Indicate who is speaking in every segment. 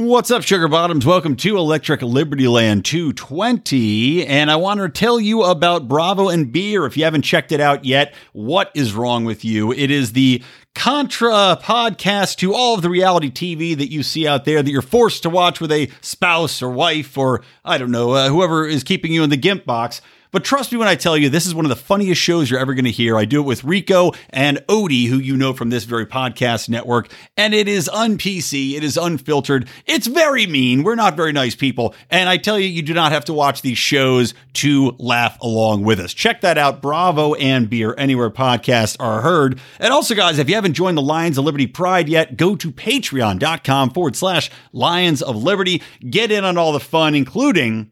Speaker 1: What's up, Sugar Bottoms? Welcome to Electric Liberty Land 220. And I want to tell you about Bravo and Beer. If you haven't checked it out yet, what is wrong with you? It is the contra podcast to all of the reality TV that you see out there that you're forced to watch with a spouse or wife or, I don't know, uh, whoever is keeping you in the GIMP box. But trust me when I tell you, this is one of the funniest shows you're ever going to hear. I do it with Rico and Odie, who you know from this very podcast network. And it is un-PC. It is unfiltered. It's very mean. We're not very nice people. And I tell you, you do not have to watch these shows to laugh along with us. Check that out. Bravo and Beer Anywhere podcasts are heard. And also, guys, if you haven't joined the Lions of Liberty Pride yet, go to patreon.com forward slash Lions of Liberty. Get in on all the fun, including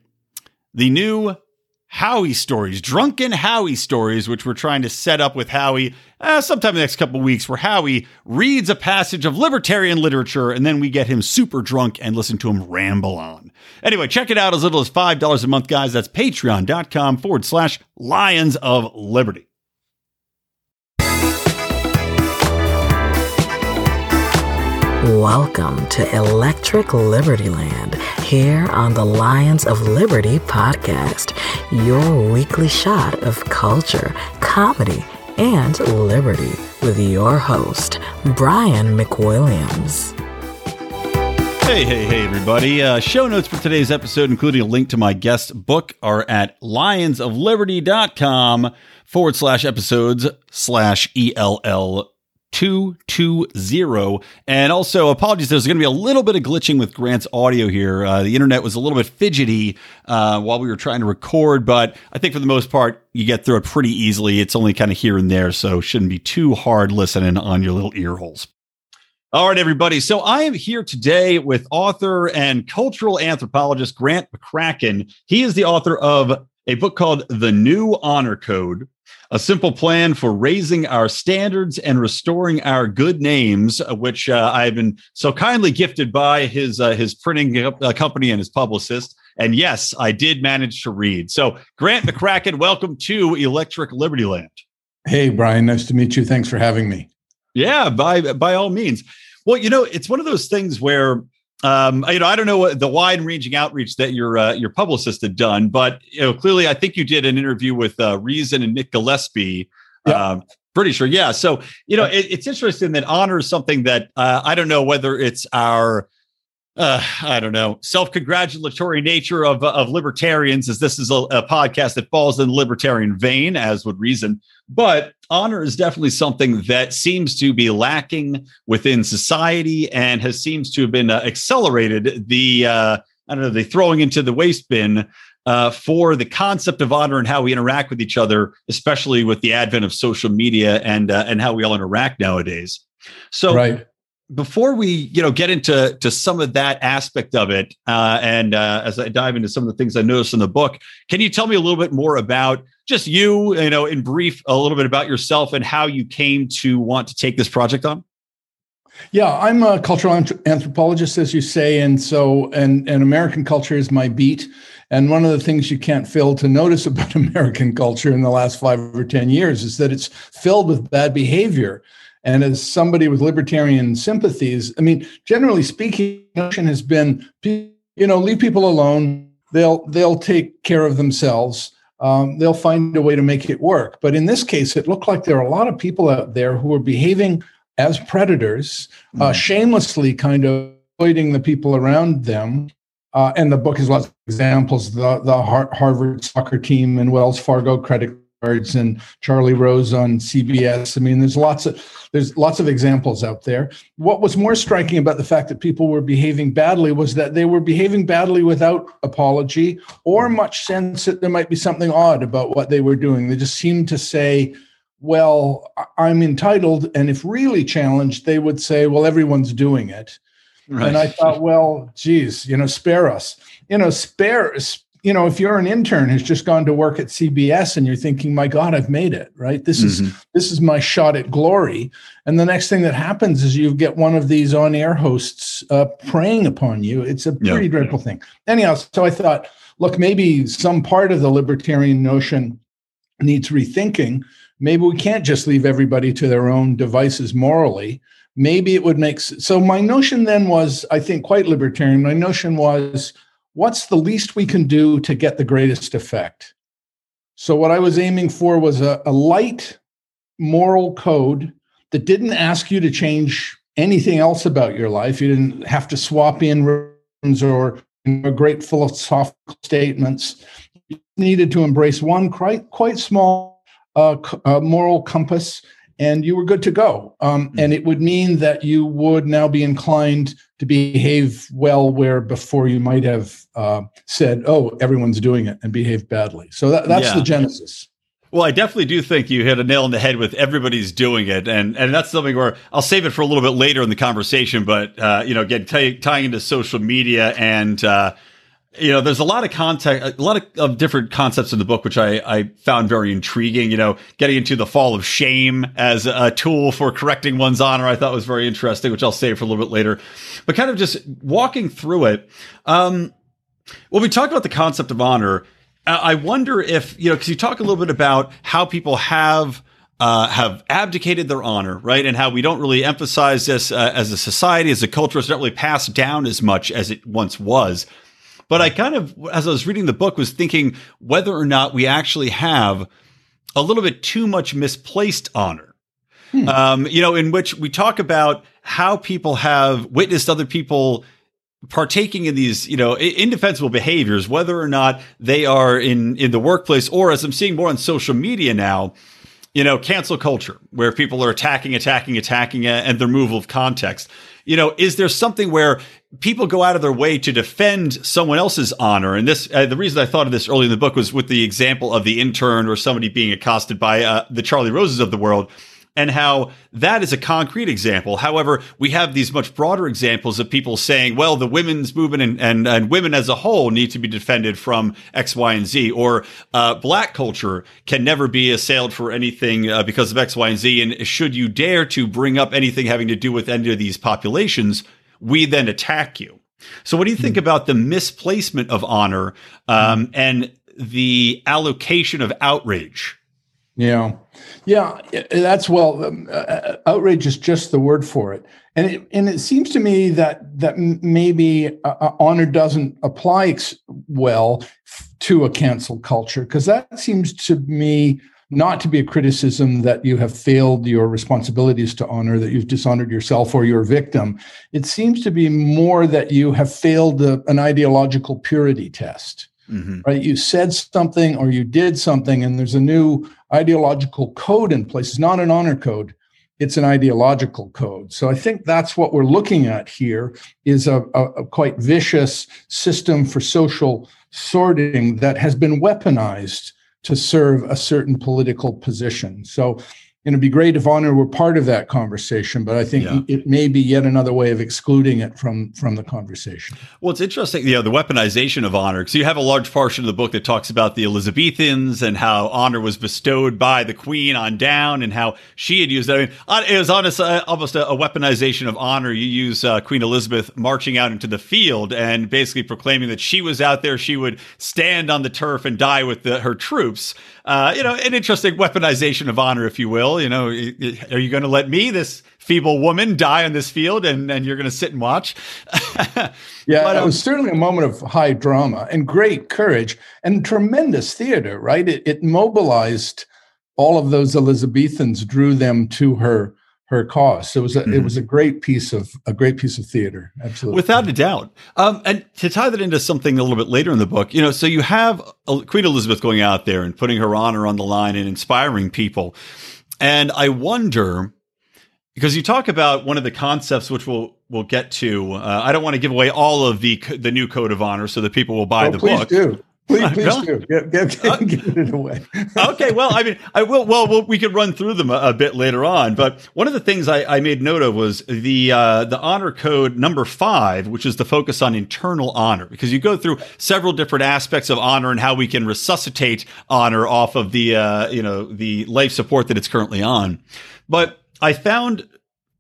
Speaker 1: the new Howie stories, drunken Howie stories, which we're trying to set up with Howie uh, sometime in the next couple weeks, where Howie reads a passage of libertarian literature and then we get him super drunk and listen to him ramble on. Anyway, check it out as little as $5 a month, guys. That's patreon.com forward slash Lions of Liberty.
Speaker 2: Welcome to Electric Liberty Land here on the Lions of Liberty podcast, your weekly shot of culture, comedy, and liberty with your host, Brian McWilliams.
Speaker 1: Hey, hey, hey, everybody. Uh, show notes for today's episode, including a link to my guest book, are at lionsofliberty.com forward slash episodes slash ELL 220. And also, apologies, there's going to be a little bit of glitching with Grant's audio here. Uh, the internet was a little bit fidgety uh, while we were trying to record, but I think for the most part, you get through it pretty easily. It's only kind of here and there, so shouldn't be too hard listening on your little ear holes. All right, everybody. So I am here today with author and cultural anthropologist Grant McCracken. He is the author of a book called The New Honor Code a simple plan for raising our standards and restoring our good names, uh, which uh, I've been so kindly gifted by his uh, his printing uh, company and his publicist. And yes, I did manage to read. So, Grant McCracken, welcome to Electric Liberty Land.
Speaker 3: Hey, Brian, nice to meet you. Thanks for having me.
Speaker 1: Yeah, by by all means. Well, you know, it's one of those things where um, you know, I don't know what the wide ranging outreach that your uh, your publicist had done, but you know, clearly, I think you did an interview with uh, Reason and Nick Gillespie. Yeah. Um, pretty sure, yeah. So you know, it, it's interesting that honor is something that uh, I don't know whether it's our uh, I don't know, self-congratulatory nature of of libertarians, as this is a, a, podcast that falls in the libertarian vein, as would reason. But honor is definitely something that seems to be lacking within society and has seems to have been uh, accelerated. The uh, I don't know, the throwing into the waste bin uh, for the concept of honor and how we interact with each other, especially with the advent of social media and uh, and how we all interact nowadays. So, right before we you know get into to some of that aspect of it uh, and uh, as i dive into some of the things i noticed in the book can you tell me a little bit more about just you you know in brief a little bit about yourself and how you came to want to take this project on?
Speaker 3: Yeah i'm a cultural anthropologist as you say and so and and american culture is my beat. And one of the things you can't fail to notice about american culture in the last five or ten years is that it's filled with bad behavior and as somebody with libertarian sympathies, I mean, generally speaking, notion has been, you know, leave people alone. They'll they'll take care of themselves. Um, they'll find a way to make it work. But in this case, it looked like there are a lot of people out there who are behaving as predators, uh, mm-hmm. shamelessly kind of exploiting the people around them. Uh, and the book has lots of examples. The the Harvard soccer team and Wells Fargo credit and Charlie Rose on CBS. I mean, there's lots of there's lots of examples out there. What was more striking about the fact that people were behaving badly was that they were behaving badly without apology or much sense that there might be something odd about what they were doing. They just seemed to say, well, I'm entitled. And if really challenged, they would say, well, everyone's doing it. Right. And I thought, well, geez, you know, spare us. You know, spare you know, if you're an intern who's just gone to work at CBS and you're thinking, "My God, I've made it!" Right? This mm-hmm. is this is my shot at glory. And the next thing that happens is you get one of these on-air hosts uh, preying upon you. It's a pretty yeah. dreadful thing. Anyhow, so I thought, look, maybe some part of the libertarian notion needs rethinking. Maybe we can't just leave everybody to their own devices morally maybe it would make so my notion then was i think quite libertarian my notion was what's the least we can do to get the greatest effect? So what i was aiming for was a, a light moral code that didn't ask you to change anything else about your life. You didn't have to swap in rooms or great philosophical statements. You needed to embrace one quite quite small uh, uh, moral compass and you were good to go. Um, mm-hmm. And it would mean that you would now be inclined to behave well, where before you might have uh, said, "Oh, everyone's doing it," and behave badly. So that, that's yeah. the genesis.
Speaker 1: Well, I definitely do think you hit a nail on the head with everybody's doing it, and and that's something where I'll save it for a little bit later in the conversation. But uh, you know, again, t- tying into social media and uh, you know, there's a lot of context, a lot of, of, different concepts in the book, which I, I found very intriguing. You know, getting into the fall of shame as a tool for correcting one's honor, I thought was very interesting, which I'll save for a little bit later. But kind of just walking through it. Um, when we talk about the concept of honor, I wonder if, you know, because you talk a little bit about how people have. Uh, have abdicated their honor, right? And how we don't really emphasize this uh, as a society, as a culture. It's not really passed down as much as it once was. But I kind of, as I was reading the book, was thinking whether or not we actually have a little bit too much misplaced honor. Hmm. Um, you know, in which we talk about how people have witnessed other people partaking in these, you know, indefensible behaviors, whether or not they are in in the workplace or, as I'm seeing more on social media now, you know, cancel culture, where people are attacking, attacking, attacking, and the removal of context you know, is there something where people go out of their way to defend someone else's honor? And this, uh, the reason I thought of this early in the book was with the example of the intern or somebody being accosted by uh, the Charlie Roses of the world and how that is a concrete example. However, we have these much broader examples of people saying, well, the women's movement and, and, and women as a whole need to be defended from X, Y, and Z, or uh, black culture can never be assailed for anything uh, because of X, Y, and Z. And should you dare to bring up anything having to do with any of these populations, we then attack you. So, what do you think mm-hmm. about the misplacement of honor um, mm-hmm. and the allocation of outrage?
Speaker 3: Yeah, yeah, that's well. Um, uh, outrage is just the word for it, and it and it seems to me that that maybe uh, uh honor doesn't apply ex- well to a cancel culture because that seems to me not to be a criticism that you have failed your responsibilities to honor, that you've dishonored yourself or your victim. It seems to be more that you have failed the, an ideological purity test. Mm-hmm. Right? You said something or you did something, and there's a new ideological code in place. It's not an honor code, it's an ideological code. So I think that's what we're looking at here is a, a, a quite vicious system for social sorting that has been weaponized to serve a certain political position. So and it'd be great if honor were part of that conversation but i think yeah. it may be yet another way of excluding it from from the conversation.
Speaker 1: Well it's interesting you know the weaponization of honor because you have a large portion of the book that talks about the elizabethans and how honor was bestowed by the queen on down and how she had used it. I mean it was honest, uh, almost a, a, weaponization of honor. You use uh, queen elizabeth marching out into the field and basically proclaiming that she was out there she would stand on the turf and die with the, her troops uh, you know, an interesting weaponization of honor, if you will. You know, are you going to let me, this feeble woman, die on this field, and and you're going to sit and watch?
Speaker 3: yeah, but, um, it was certainly a moment of high drama and great courage and tremendous theater. Right, it, it mobilized all of those Elizabethans, drew them to her her cause. So it was a, mm-hmm. it was a great piece of a great piece of theater. Absolutely,
Speaker 1: without a doubt. Um, and to tie that into something a little bit later in the book, you know, so you have Queen Elizabeth going out there and putting her honor on the line and inspiring people, and I wonder because you talk about one of the concepts which we'll we'll get to. Uh, I don't want to give away all of the the new code of honor so that people will buy
Speaker 3: oh,
Speaker 1: the
Speaker 3: please
Speaker 1: book.
Speaker 3: Do. Please, please do. Get, get, uh, get, it away.
Speaker 1: okay. Well, I mean, I will. Well, well we could run through them a, a, bit later on. But one of the things I, I made note of was the uh, the honor code number five, which is the focus on internal honor, because you go through several different aspects of honor and how we can resuscitate honor off of the uh, you know the life support that it's currently on. But I found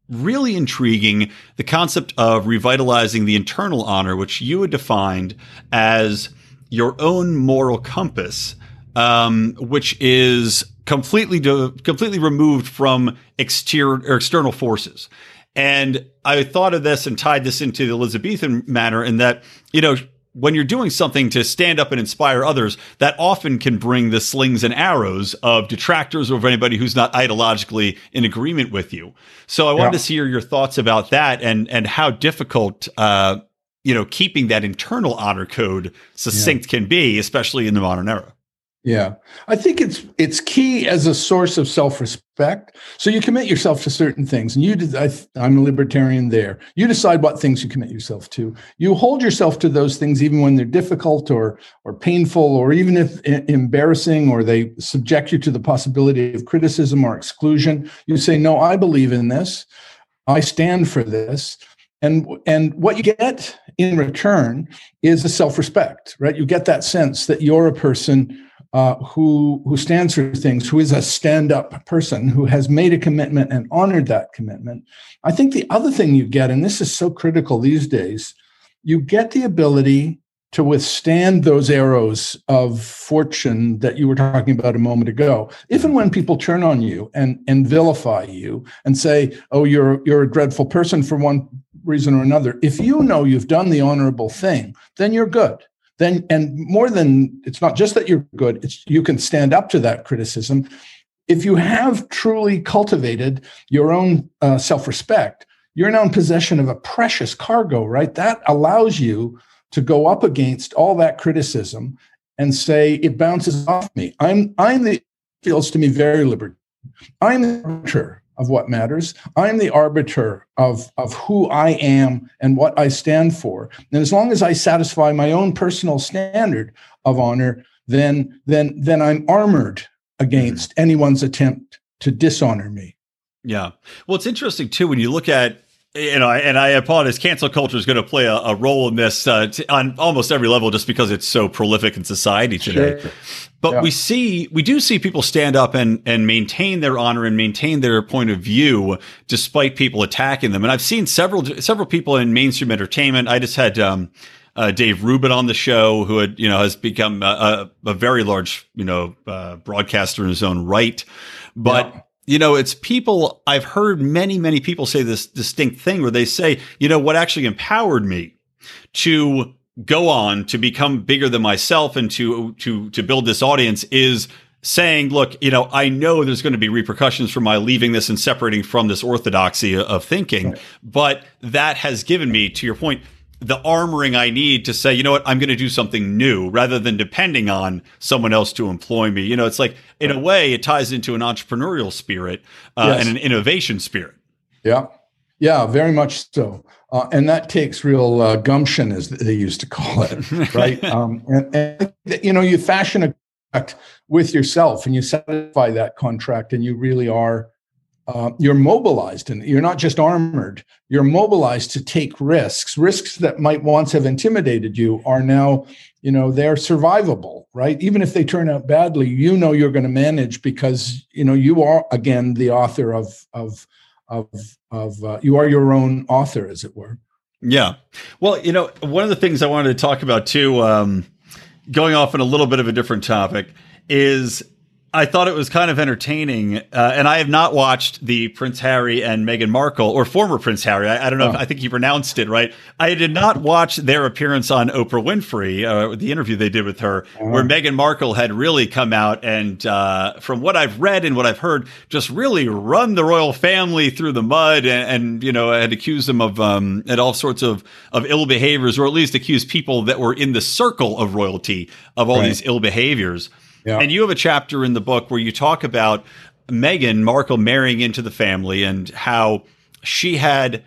Speaker 1: really intriguing the concept of revitalizing the internal honor, which you had defined as your own moral compass, um, which is completely completely removed from exterior or external forces. And I thought of this and tied this into the Elizabethan manner in that, you know, when you're doing something to stand up and inspire others, that often can bring the slings and arrows of detractors or of anybody who's not ideologically in agreement with you. So I wanted yeah. to hear your thoughts about that and and how difficult uh, you know keeping that internal honor code succinct yeah. can be, especially in the modern era.
Speaker 3: Yeah. I think it's it's key as a source of self-respect. So you commit yourself to certain things and you I, I'm a libertarian there. You decide what things you commit yourself to. You hold yourself to those things even when they're difficult or or painful or even if embarrassing or they subject you to the possibility of criticism or exclusion. You say no, I believe in this. I stand for this and and what you get in return is a self-respect right you get that sense that you're a person uh, who who stands for things, who is a stand-up person, who has made a commitment and honored that commitment. I think the other thing you get, and this is so critical these days, you get the ability to withstand those arrows of fortune that you were talking about a moment ago. If and when people turn on you and, and vilify you and say, oh, you're, you're a dreadful person for one reason or another, if you know you've done the honorable thing, then you're good. Then and more than it's not just that you're good it's you can stand up to that criticism. If you have truly cultivated your own uh, self-respect you're now in possession of a precious cargo right? That allows you to go up against all that criticism and say it bounces off me i'm i'm the feels to me very liberal i'm the arbiter of what matters. I'm the arbiter of, of who I am and what I stand for. And as long as I satisfy my own personal standard of honor, then then then I'm armored against mm-hmm. anyone's attempt to dishonor me.
Speaker 1: Yeah. Well, it's interesting too when you look at you know, and I apologize. Cancel culture is going to play a, a role in this uh, t- on almost every level, just because it's so prolific in society today. Sure. But yeah. we see, we do see people stand up and and maintain their honor and maintain their point of view despite people attacking them. And I've seen several several people in mainstream entertainment. I just had. Um, uh, Dave Rubin on the show, who had you know has become a, a, a very large you know uh, broadcaster in his own right, but yeah you know, it's people, I've heard many, many people say this distinct thing where they say, you know, what actually empowered me to go on to become bigger than myself and to, to, to build this audience is saying, look, you know, I know there's going to be repercussions for my leaving this and separating from this orthodoxy of thinking, right. but that has given me, to your point, the armoring I need to say, you know what, I'm going to do something new rather than depending on someone else to employ me. You know, it's like in a way it ties into an entrepreneurial spirit uh, yes. and an innovation spirit.
Speaker 3: Yeah, yeah, very much so. Uh, and that takes real uh, gumption, as they used to call it, right? um, and, and, you know, you fashion a contract with yourself, and you satisfy that contract, and you really are uh, you're mobilized and you're not just armored. You're mobilized to take risks. Risks that might once have intimidated you are now you know they're survivable right? Even if they turn out badly you know you're going to manage because you know you are again the author of of of of uh, you are your own author as it were.
Speaker 1: Yeah. Well you know one of the things i wanted to talk about too um, going off on a little bit of a different topic is I thought it was kind of entertaining, uh, and I have not watched the Prince Harry and Meghan Markle or former Prince Harry. I, I don't know. Oh. If, I think he pronounced it right. I did not watch their appearance on Oprah Winfrey, uh, the interview they did with her, uh-huh. where Meghan Markle had really come out and, uh, from what I've read and what I've heard, just really run the royal family through the mud, and, and you know had accused them of um, and all sorts of of ill behaviors, or at least accused people that were in the circle of royalty of all right. these ill behaviors. Yeah. And you have a chapter in the book where you talk about Meghan Markle marrying into the family and how she had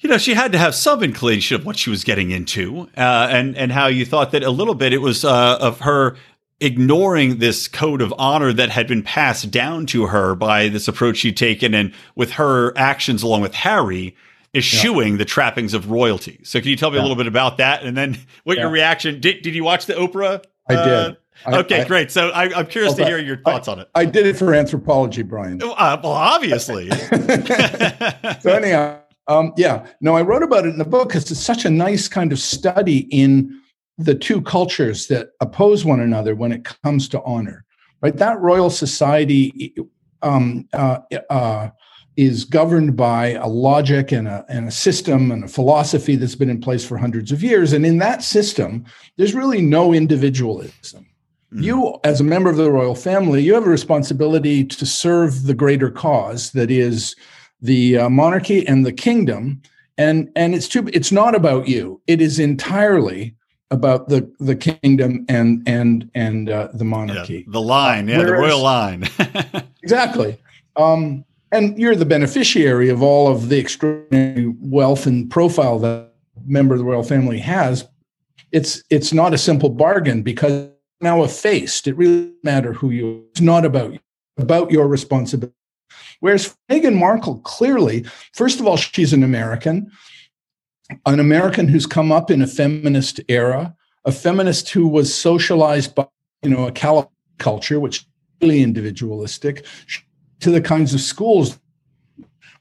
Speaker 1: you know, she had to have some inclination of what she was getting into, uh, and and how you thought that a little bit it was uh, of her ignoring this code of honor that had been passed down to her by this approach she'd taken, and with her actions along with Harry, eschewing yeah. the trappings of royalty. So, can you tell me yeah. a little bit about that, and then what yeah. your reaction? Did Did you watch the Oprah?
Speaker 3: I did.
Speaker 1: Okay, I, great. So I, am curious okay. to hear your thoughts
Speaker 3: I,
Speaker 1: on it.
Speaker 3: I did it for anthropology, Brian.
Speaker 1: Uh, well, obviously.
Speaker 3: so anyhow, um, yeah, no, I wrote about it in the book because it's such a nice kind of study in the two cultures that oppose one another when it comes to honor. Right, that royal society um, uh, uh, is governed by a logic and a, and a system and a philosophy that's been in place for hundreds of years. And in that system, there's really no individualism. Mm. You, as a member of the royal family, you have a responsibility to serve the greater cause that is the uh, monarchy and the kingdom. And, and it's too, it's not about you. It is entirely about the the kingdom and and and uh, the monarchy.
Speaker 1: Yeah, the line, yeah, Whereas, the royal line.
Speaker 3: exactly. Um, and you're the beneficiary of all of the extraordinary wealth and profile that a member of the royal family has. It's it's not a simple bargain because now effaced. It really matter who you. It's not about you, about your responsibility. Whereas Meghan Markle clearly, first of all, she's an American an American who's come up in a feminist era, a feminist who was socialized by, you know, a California culture, which is really individualistic, to the kinds of schools,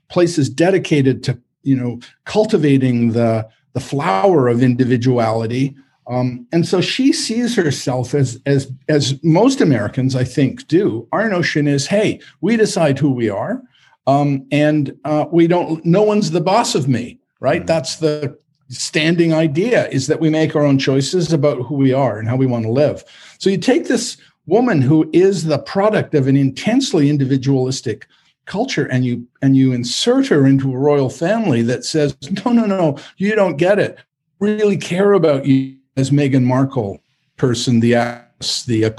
Speaker 3: places dedicated to, you know, cultivating the, the flower of individuality. Um, and so she sees herself as, as, as most Americans, I think, do. Our notion is, hey, we decide who we are. Um, and uh, we don't, no one's the boss of me right? Mm-hmm. That's the standing idea is that we make our own choices about who we are and how we want to live. So you take this woman who is the product of an intensely individualistic culture and you and you insert her into a royal family that says no no no you don't get it really care about you as Meghan Markle person the the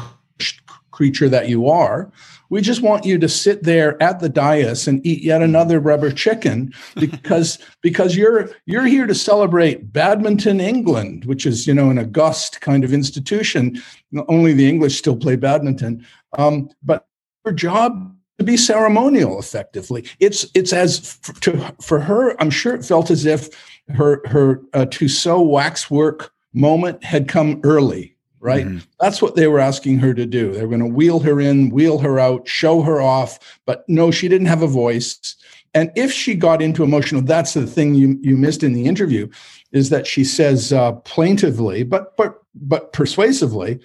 Speaker 3: creature that you are we just want you to sit there at the dais and eat yet another rubber chicken because because you're you're here to celebrate badminton England, which is you know an august kind of institution. Only the English still play badminton, um, but her job to be ceremonial effectively. It's it's as for, to for her. I'm sure it felt as if her her uh, Tussaud waxwork moment had come early right? Mm-hmm. That's what they were asking her to do. They were going to wheel her in, wheel her out, show her off. But no, she didn't have a voice. And if she got into emotional, that's the thing you, you missed in the interview, is that she says uh, plaintively, but but but persuasively,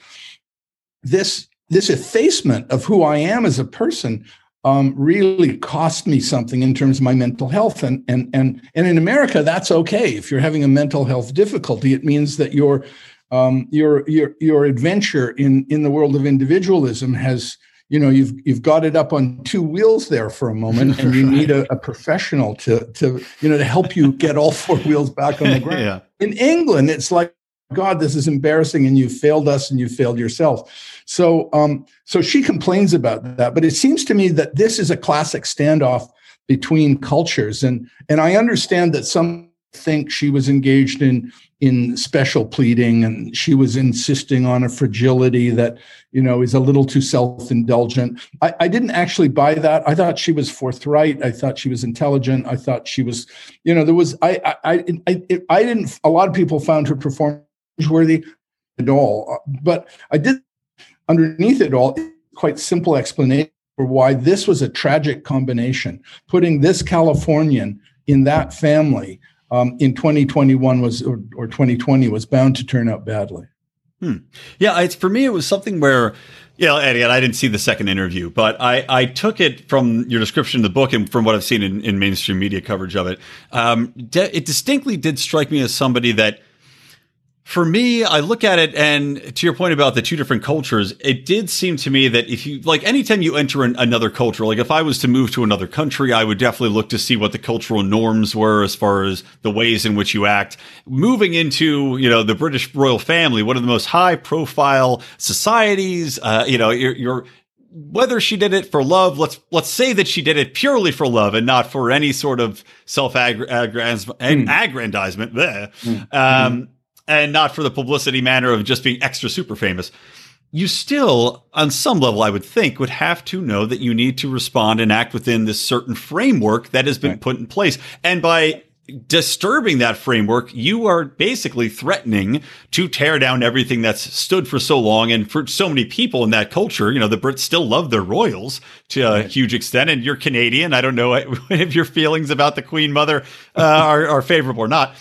Speaker 3: this this effacement of who I am as a person um, really cost me something in terms of my mental health. And and and and in America, that's okay. If you're having a mental health difficulty, it means that you're um, your your your adventure in in the world of individualism has you know you've you've got it up on two wheels there for a moment and you need a, a, professional to to you know to help you get all four wheels back on the ground yeah. in england it's like god this is embarrassing and you failed us and you failed yourself. So um so she complains about that but it seems to me that this is a classic standoff between cultures. And and i understand that some think she was engaged in in special pleading and she was insisting on a fragility that you know is a little too self-indulgent. I, I, didn't actually buy that. I thought she was forthright. I thought she was intelligent. I thought she was you know there was i i i, I, I didn't a lot of people found her performance worthy at all but i did underneath it all quite simple explanation for why this was a tragic combination putting this californian in that family um, in 2021 was or, or 2020 was bound to turn out badly.
Speaker 1: Hmm. Yeah, it's for me. It was something where, yeah, know, Eddie, I didn't see the second interview, but I, I took it from your description of the book and from what I've seen in, in mainstream media coverage of it. Um, de- it distinctly did strike me as somebody that for me, I look at it, and to your point about the two different cultures, it did seem to me that if you like, anytime you enter an, another culture, like if I was to move to another country, I would definitely look to see what the cultural norms were as far as the ways in which you act. Moving into, you know, the British royal family, one of the most high profile societies, uh, you know, you're, you're whether she did it for love, let's let's say that she did it purely for love and not for any sort of self aggrandizement. Mm. There, mm. And not for the publicity manner of just being extra super famous. You still, on some level, I would think, would have to know that you need to respond and act within this certain framework that has been right. put in place. And by disturbing that framework, you are basically threatening to tear down everything that's stood for so long. And for so many people in that culture, you know, the Brits still love their royals to a right. huge extent. And you're Canadian. I don't know if your feelings about the Queen Mother uh, are, are favorable or not.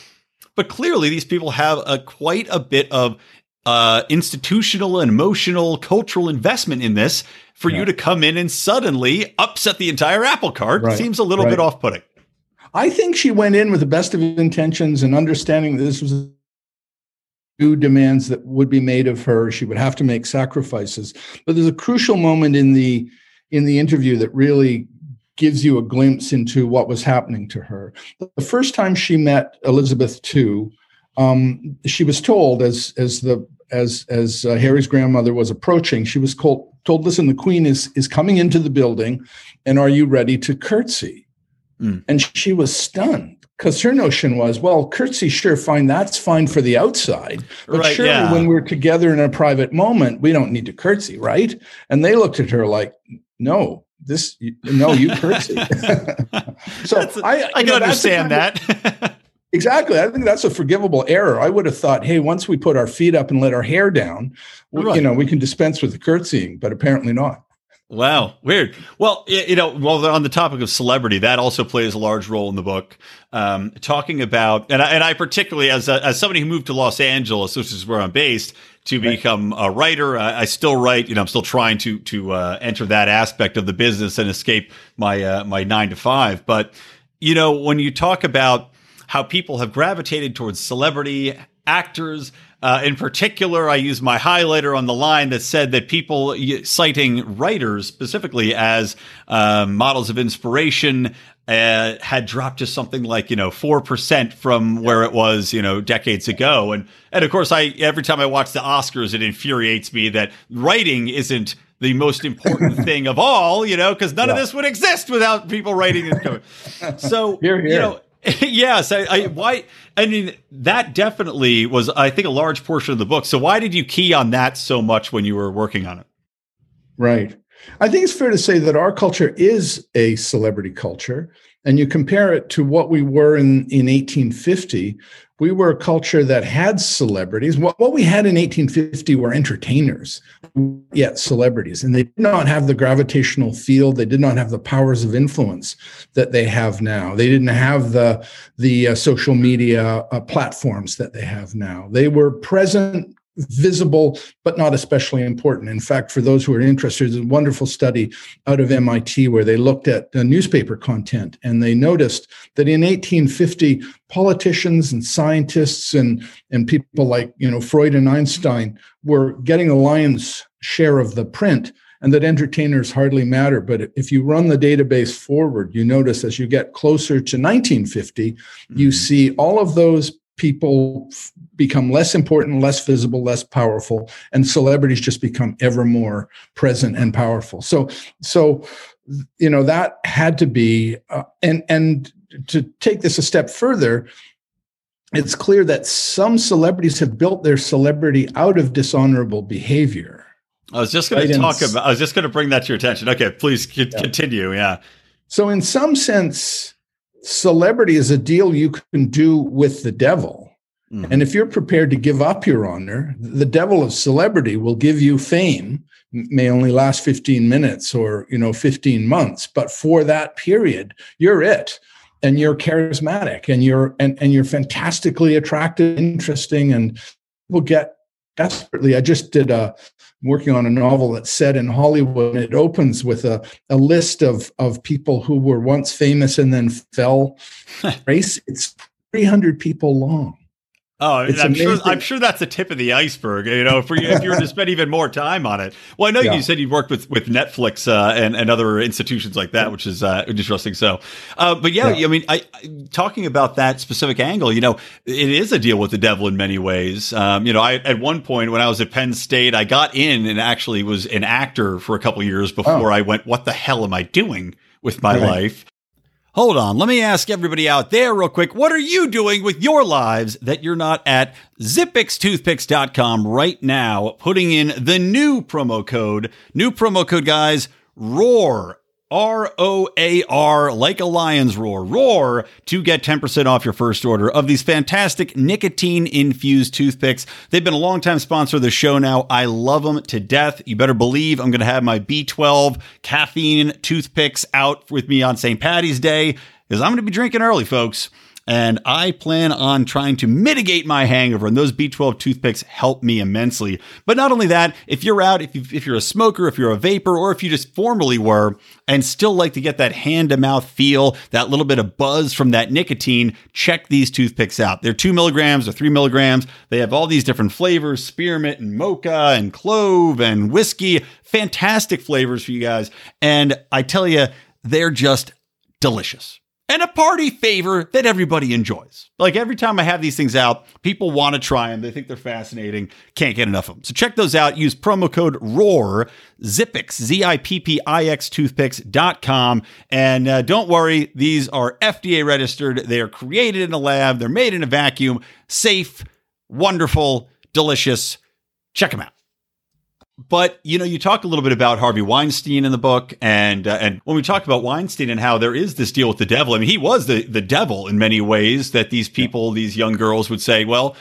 Speaker 1: But clearly, these people have a quite a bit of uh, institutional and emotional cultural investment in this for yeah. you to come in and suddenly upset the entire apple cart right. seems a little right. bit off putting.
Speaker 3: I think she went in with the best of intentions and understanding that this was new demands that would be made of her. She would have to make sacrifices. But there's a crucial moment in the in the interview that really gives you a glimpse into what was happening to her. The first time she met Elizabeth II, um, she was told as as the as as uh, Harry's grandmother was approaching, she was told, told, "Listen, the Queen is is coming into the building, and are you ready to curtsy?" Mm. And she was stunned because her notion was, well, curtsy, sure, fine, that's fine for the outside, but right, surely yeah. when we're together in a private moment, we don't need to curtsy, right? And they looked at her like, no, this, no, you curtsy.
Speaker 1: so I, I can know, understand that.
Speaker 3: Of, exactly, I think that's a forgivable error. I would have thought, hey, once we put our feet up and let our hair down, right. you know, we can dispense with the curtsying, but apparently not.
Speaker 1: Wow, weird. Well, you know, well, on the topic of celebrity, that also plays a large role in the book. Um, talking about, and I, and I particularly, as a, as somebody who moved to Los Angeles, which is where I'm based, to become a writer, I, I, still write. You know, I'm still trying to to uh, enter that aspect of the business and escape my uh, my nine to five. But you know, when you talk about how people have gravitated towards celebrity actors uh, in particular, I used my highlighter on the line that said that people citing writers specifically as um, models of inspiration uh, had dropped to something like you know four percent from where it was you know decades ago, and and of course I every time I watch the Oscars, it infuriates me that writing isn't the most important thing of all, you know, because none yeah. of this would exist without people writing and So here, here. you know yes, I, I, why I mean that definitely was I think a large portion of the book. So why did you key on that so much when you were working on it?
Speaker 3: Right. I think it's fair to say that our culture is a celebrity culture and you compare it to what we were in in 1850, we were a culture that had celebrities. What, what we had in 1850 were entertainers, yet celebrities. And they did not have the gravitational field. They did not have the powers of influence that they have now. They didn't have the, the uh, social media uh, platforms that they have now. They were present visible but not especially important. In fact, for those who are interested, there's a wonderful study out of MIT where they looked at uh, newspaper content and they noticed that in 1850, politicians and scientists and, and people like you know Freud and Einstein were getting a lion's share of the print and that entertainers hardly matter. But if you run the database forward, you notice as you get closer to 1950, mm-hmm. you see all of those people become less important, less visible, less powerful, and celebrities just become ever more present and powerful. So, so you know that had to be, uh, and and to take this a step further, it's clear that some celebrities have built their celebrity out of dishonorable behavior.
Speaker 1: I was just going right? to talk about. I was just going to bring that to your attention. Okay, please c- yeah. continue. Yeah.
Speaker 3: So, in some sense, celebrity is a deal you can do with the devil. Mm-hmm. And if you're prepared to give up your honor, the devil of celebrity will give you fame, may only last 15 minutes or, you know, 15 months, but for that period, you're it. And you're charismatic and you're and, and you're fantastically attractive, interesting, and will get desperately. I just did a working on a novel that's set in Hollywood. It opens with a, a list of, of people who were once famous and then fell race. It's 300 people long.
Speaker 1: Oh, I'm sure. I'm sure that's the tip of the iceberg. You know, for you, if you were to spend even more time on it. Well, I know yeah. you said you worked with with Netflix uh, and and other institutions like that, which is uh, interesting. So, uh, but yeah, yeah, I mean, I, talking about that specific angle, you know, it is a deal with the devil in many ways. Um, you know, I at one point when I was at Penn State, I got in and actually was an actor for a couple years before oh. I went. What the hell am I doing? with my right. life. Hold on, let me ask everybody out there real quick. What are you doing with your lives that you're not at zippixtoothpicks.com right now, putting in the new promo code? New promo code, guys, ROAR. R O A R, like a lion's roar. Roar to get 10% off your first order of these fantastic nicotine infused toothpicks. They've been a long-time sponsor of the show now. I love them to death. You better believe I'm going to have my B12 caffeine toothpicks out with me on St. Patty's Day because I'm going to be drinking early, folks. And I plan on trying to mitigate my hangover. And those B12 toothpicks help me immensely. But not only that, if you're out, if, you, if you're a smoker, if you're a vapor, or if you just formerly were and still like to get that hand to mouth feel, that little bit of buzz from that nicotine, check these toothpicks out. They're two milligrams or three milligrams. They have all these different flavors spearmint and mocha and clove and whiskey. Fantastic flavors for you guys. And I tell you, they're just delicious and a party favor that everybody enjoys. Like every time I have these things out, people want to try them. They think they're fascinating. Can't get enough of them. So check those out. Use promo code ROAR, Zippix, Z I P P I X toothpicks.com. And uh, don't worry, these are FDA registered. They are created in a lab, they're made in a vacuum, safe, wonderful, delicious. Check them out. But you know, you talk a little bit about Harvey Weinstein in the book, and uh, and when we talk about Weinstein and how there is this deal with the devil, I mean, he was the the devil in many ways. That these people, yeah. these young girls, would say, well,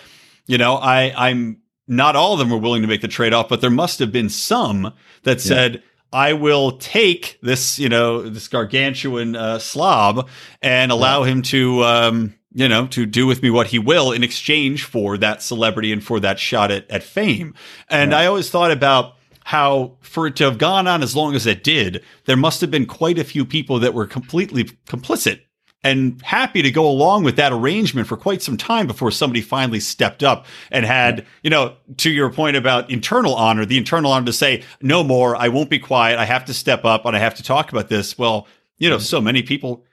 Speaker 1: you know, I I'm not all of them were willing to make the trade off, but there must have been some that said. Yeah. I will take this, you know, this gargantuan uh, slob and allow yeah. him to, um, you know, to do with me what he will in exchange for that celebrity and for that shot at, at fame. And yeah. I always thought about how for it to have gone on as long as it did, there must have been quite a few people that were completely complicit and happy to go along with that arrangement for quite some time before somebody finally stepped up and had, you know, to your point about internal honor, the internal honor to say, no more, I won't be quiet, I have to step up and I have to talk about this. Well, you know, so many people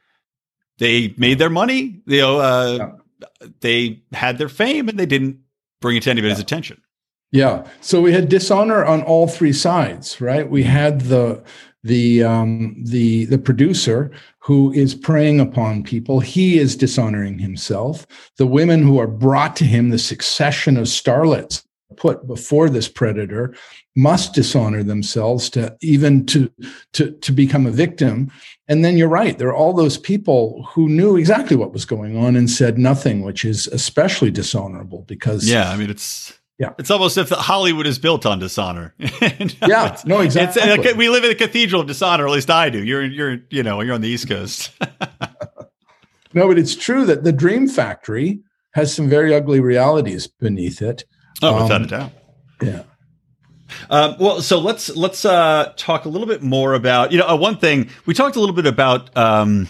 Speaker 1: they made their money. You know, uh, yeah. they had their fame, and they didn't bring it to anybody's
Speaker 3: yeah.
Speaker 1: attention.
Speaker 3: Yeah. So we had dishonor on all three sides, right? We had the the um, the the producer who is preying upon people. He is dishonoring himself. The women who are brought to him, the succession of starlets put before this predator must dishonor themselves to even to to to become a victim and then you're right there are all those people who knew exactly what was going on and said nothing which is especially dishonorable because
Speaker 1: yeah i mean it's yeah, it's almost if Hollywood is built on dishonor.
Speaker 3: yeah, no, exactly.
Speaker 1: It's, we live in a cathedral of dishonor. At least I do. You're, you're, you know, you're on the East Coast.
Speaker 3: no, but it's true that the Dream Factory has some very ugly realities beneath it.
Speaker 1: Oh, without um, a doubt.
Speaker 3: Yeah.
Speaker 1: Um, well, so let's let's uh, talk a little bit more about you know uh, one thing we talked a little bit about um,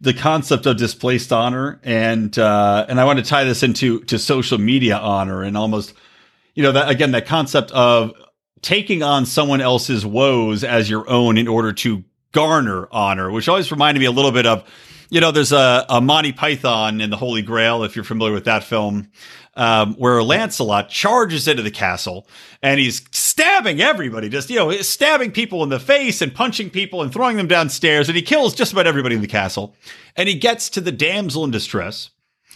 Speaker 1: the concept of displaced honor and uh, and I want to tie this into to social media honor and almost you know that again that concept of taking on someone else's woes as your own in order to garner honor, which always reminded me a little bit of you know, there's a, a Monty Python in the Holy Grail, if you're familiar with that film, um, where Lancelot charges into the castle and he's stabbing everybody, just, you know, stabbing people in the face and punching people and throwing them downstairs. And he kills just about everybody in the castle. And he gets to the damsel in distress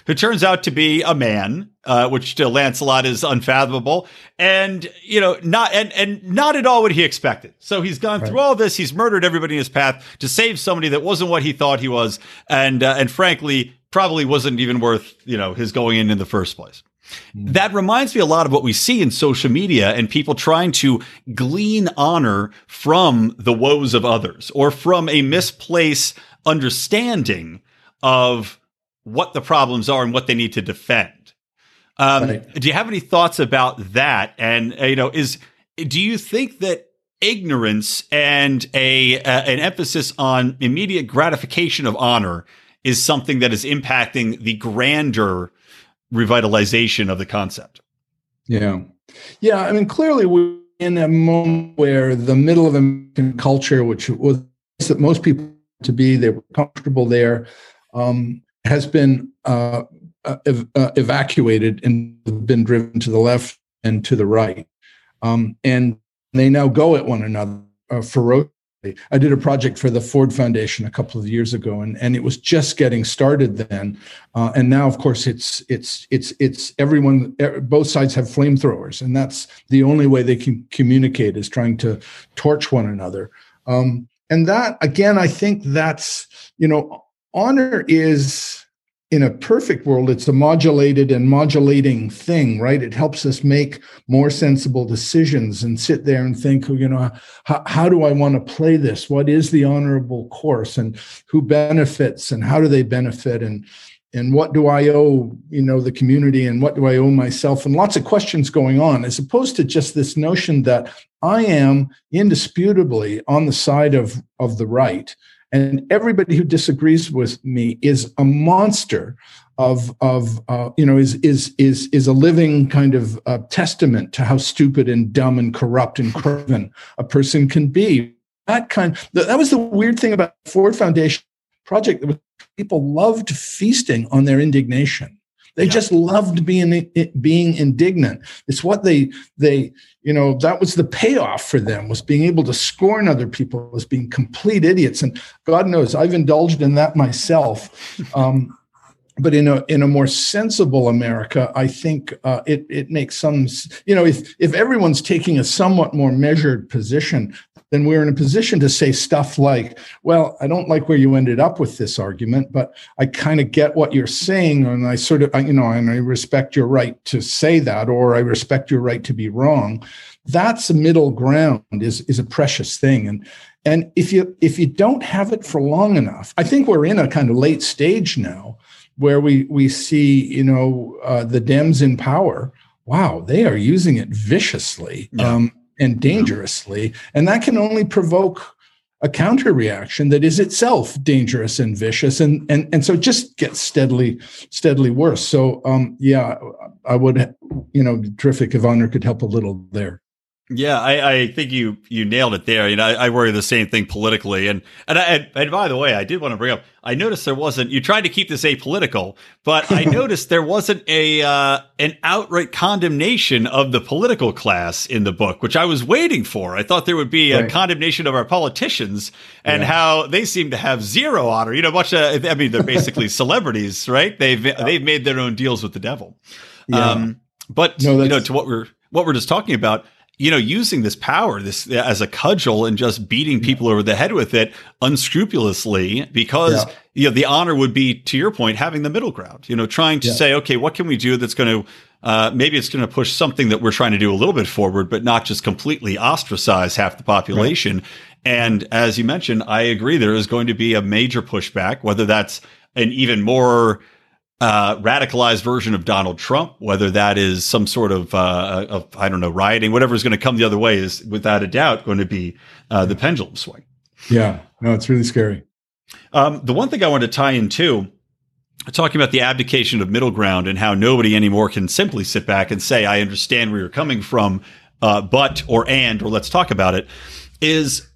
Speaker 1: who turns out to be a man, uh, which to Lancelot is unfathomable, and you know, not and and not at all what he expected. So he's gone right. through all this. He's murdered everybody in his path to save somebody that wasn't what he thought he was, and uh, and frankly, probably wasn't even worth you know his going in in the first place. Mm. That reminds me a lot of what we see in social media and people trying to glean honor from the woes of others or from a misplaced understanding of what the problems are and what they need to defend. Um, right. Do you have any thoughts about that? And uh, you know, is do you think that ignorance and a uh, an emphasis on immediate gratification of honor is something that is impacting the grander revitalization of the concept?
Speaker 3: Yeah, yeah. I mean, clearly we're in a moment where the middle of American culture, which was that most people to be, they were comfortable there. Um, has been uh, uh, ev- uh, evacuated and been driven to the left and to the right. Um, and they now go at one another uh, ferociously. I did a project for the Ford Foundation a couple of years ago, and, and it was just getting started then. Uh, and now, of course, it's it's it's it's everyone. Both sides have flamethrowers, and that's the only way they can communicate is trying to torch one another. Um, and that, again, I think that's you know honor is in a perfect world it's a modulated and modulating thing right? It helps us make more sensible decisions and sit there and think oh, you know how, how do i want to play this? What is the honorable course? And who benefits? And how do they benefit? And and what do I owe, you know, the community? And what do I owe myself? And lots of questions going on as opposed to just this notion that I am indisputably on the side of of the right and everybody who disagrees with me is a monster of of uh, you know is is is is a living kind of uh, testament to how stupid and dumb and corrupt and craven a person can be. That kind that was the weird thing about ford foundation project that people loved feasting on their indignation they yeah. just loved being being indignant. It's what they they you know that was the payoff for them was being able to scorn other people as being complete idiots. And God knows I've indulged in that myself. Um, but in a in a more sensible America, I think uh, it it makes some you know if if everyone's taking a somewhat more measured position, then we're in a position to say stuff like, well, I don't like where you ended up with this argument, but I kind of get what you're saying. And I sort of, you know, and I respect your right to say that, or I respect your right to be wrong. That's a middle ground is, is a precious thing. And, and if you, if you don't have it for long enough, I think we're in a kind of late stage now where we, we see, you know, uh, the Dems in power. Wow, they are using it viciously. Yeah. Um, and dangerously. And that can only provoke a counter reaction that is itself dangerous and vicious and and and so it just gets steadily steadily worse so um yeah i would you know terrific if honor could help a little there
Speaker 1: yeah, I, I, think you you nailed it there. You know, I, I worry the same thing politically, and and, I, and by the way, I did want to bring up. I noticed there wasn't. You tried to keep this apolitical, but I noticed there wasn't a uh, an outright condemnation of the political class in the book, which I was waiting for. I thought there would be a condemnation of our politicians and yeah. how they seem to have zero honor. You know, much. Uh, I mean, they're basically celebrities, right? They've yeah. they've made their own deals with the devil. Yeah. Um, but no, you know, to what we're what we're just talking about you know, using this power, this as a cudgel and just beating people over the head with it unscrupulously because, yeah. you know, the honor would be, to your point, having the middle ground, you know, trying to yeah. say, okay, what can we do that's going to, uh, maybe it's going to push something that we're trying to do a little bit forward, but not just completely ostracize half the population. Right. And as you mentioned, I agree, there is going to be a major pushback, whether that's an even more, uh, radicalized version of Donald Trump, whether that is some sort of, uh, of I don't know, rioting, whatever is going to come the other way is without a doubt going to be uh, the pendulum swing.
Speaker 3: Yeah, no, it's really scary.
Speaker 1: Um, the one thing I want to tie in too, talking about the abdication of middle ground and how nobody anymore can simply sit back and say, I understand where you're coming from, uh, but, or and, or let's talk about it, is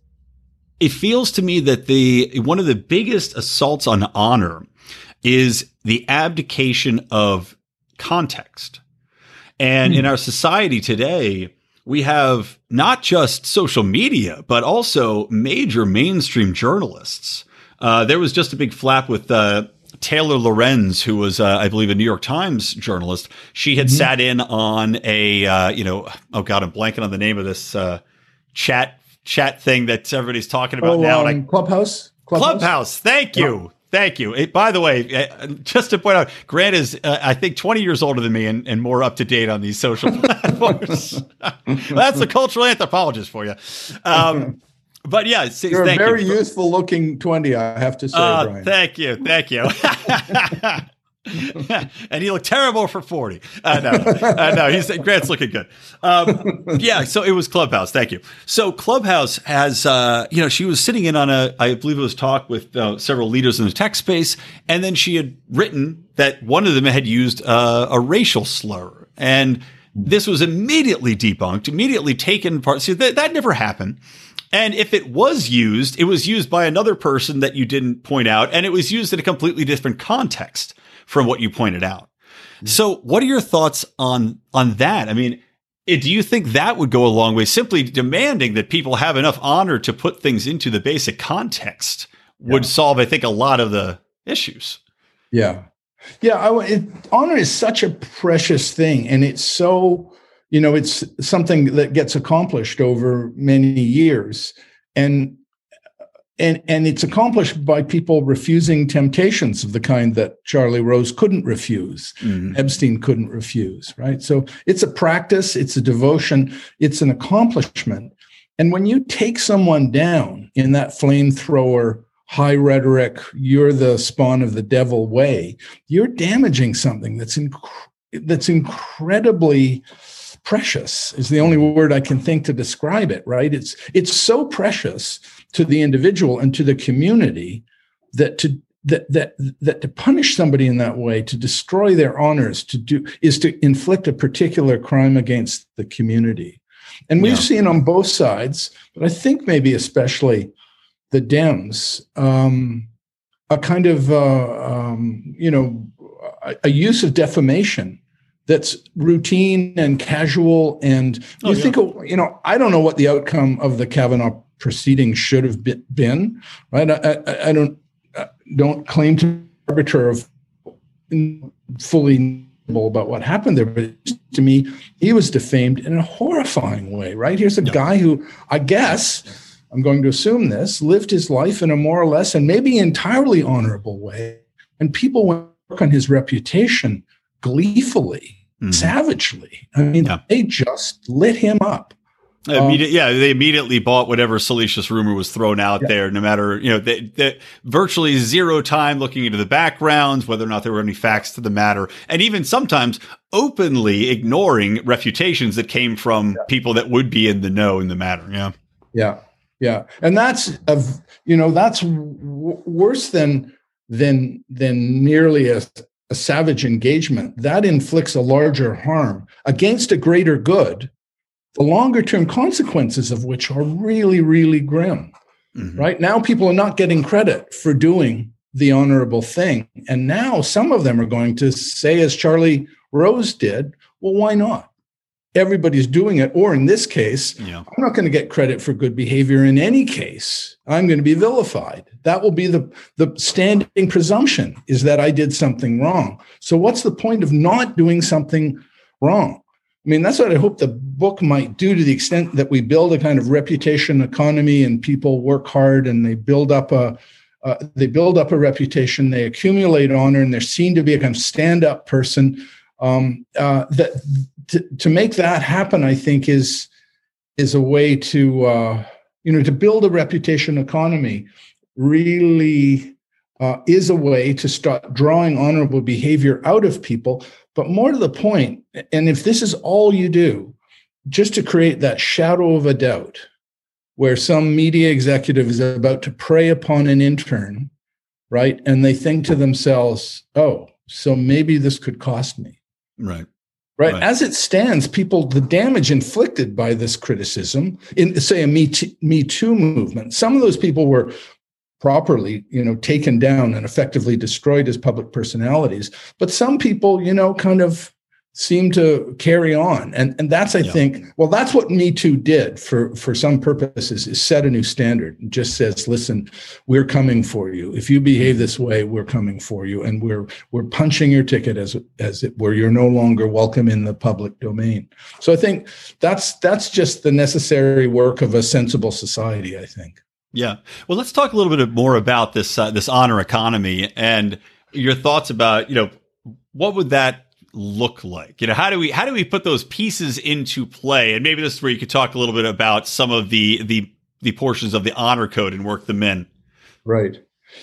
Speaker 1: it feels to me that the one of the biggest assaults on honor is the abdication of context. And mm. in our society today, we have not just social media, but also major mainstream journalists. Uh, there was just a big flap with uh, Taylor Lorenz, who was, uh, I believe, a New York Times journalist. She had mm-hmm. sat in on a, uh, you know, oh God, I'm blanking on the name of this uh, chat chat thing that everybody's talking about oh, now.
Speaker 3: Um, I, Clubhouse?
Speaker 1: Clubhouse. Clubhouse. Thank you. Thank you. It, by the way, uh, just to point out, Grant is, uh, I think, 20 years older than me and, and more up to date on these social platforms. That's the cultural anthropologist for you. Um, but yeah,
Speaker 3: you're a very you. youthful looking 20, I have to say, uh, Brian.
Speaker 1: Thank you. Thank you. and he looked terrible for 40. Uh, no, uh, no, he's Grant's looking good. Um, yeah, so it was Clubhouse. Thank you. So Clubhouse has, uh, you know, she was sitting in on a, I believe it was talk with uh, several leaders in the tech space, and then she had written that one of them had used uh, a racial slur, and this was immediately debunked, immediately taken part. See, that, that never happened. And if it was used, it was used by another person that you didn't point out, and it was used in a completely different context from what you pointed out. Mm-hmm. So, what are your thoughts on on that? I mean, do you think that would go a long way? Simply demanding that people have enough honor to put things into the basic context would yeah. solve, I think, a lot of the issues.
Speaker 3: Yeah, yeah. I, it, honor is such a precious thing, and it's so you know it's something that gets accomplished over many years, and and and it's accomplished by people refusing temptations of the kind that Charlie Rose couldn't refuse, mm-hmm. Epstein couldn't refuse, right? So it's a practice, it's a devotion, it's an accomplishment. And when you take someone down in that flamethrower high rhetoric, you're the spawn of the devil way, you're damaging something that's inc- that's incredibly precious is the only word I can think to describe it, right? It's it's so precious to the individual and to the community that to that that that to punish somebody in that way, to destroy their honors, to do is to inflict a particular crime against the community. And we've yeah. seen on both sides, but I think maybe especially the Dems, um, a kind of uh, um, you know a, a use of defamation that's routine and casual and oh, you yeah. think you know i don't know what the outcome of the kavanaugh proceeding should have been right i, I, I don't I don't claim to be arbiter of fully know about what happened there but to me he was defamed in a horrifying way right here's a yeah. guy who i guess i'm going to assume this lived his life in a more or less and maybe entirely honorable way and people work on his reputation gleefully, mm-hmm. savagely. I mean, yeah. they just lit him up.
Speaker 1: Um, yeah, they immediately bought whatever salacious rumor was thrown out yeah. there. No matter you know, they, they, virtually zero time looking into the backgrounds, whether or not there were any facts to the matter, and even sometimes openly ignoring refutations that came from yeah. people that would be in the know in the matter. Yeah,
Speaker 3: yeah, yeah, and that's of you know that's w- worse than than than nearly a a savage engagement, that inflicts a larger harm against a greater good, the longer term consequences of which are really, really grim. Mm-hmm. Right now, people are not getting credit for doing the honorable thing. And now some of them are going to say, as Charlie Rose did, well, why not? Everybody's doing it. Or in this case, yeah. I'm not going to get credit for good behavior in any case. I'm going to be vilified. That will be the, the standing presumption is that I did something wrong. So what's the point of not doing something wrong? I mean, that's what I hope the book might do to the extent that we build a kind of reputation economy and people work hard and they build up a uh, they build up a reputation, they accumulate honor, and they're seen to be a kind of stand-up person. Um, uh, that to, to make that happen, I think is is a way to uh, you know to build a reputation economy. Really uh, is a way to start drawing honorable behavior out of people. But more to the point, and if this is all you do, just to create that shadow of a doubt, where some media executive is about to prey upon an intern, right, and they think to themselves, "Oh, so maybe this could cost me."
Speaker 1: Right.
Speaker 3: Right? right. As it stands, people, the damage inflicted by this criticism in, say, a Me Too, Me Too movement, some of those people were properly, you know, taken down and effectively destroyed as public personalities. But some people, you know, kind of seem to carry on. And and that's i yeah. think well that's what me too did for for some purposes is set a new standard. And just says listen we're coming for you. If you behave this way we're coming for you and we're we're punching your ticket as as it were. You're no longer welcome in the public domain. So i think that's that's just the necessary work of a sensible society i think.
Speaker 1: Yeah. Well let's talk a little bit more about this uh, this honor economy and your thoughts about you know what would that look like? You know, how do we how do we put those pieces into play? And maybe this is where you could talk a little bit about some of the the the portions of the honor code and work them in.
Speaker 3: Right.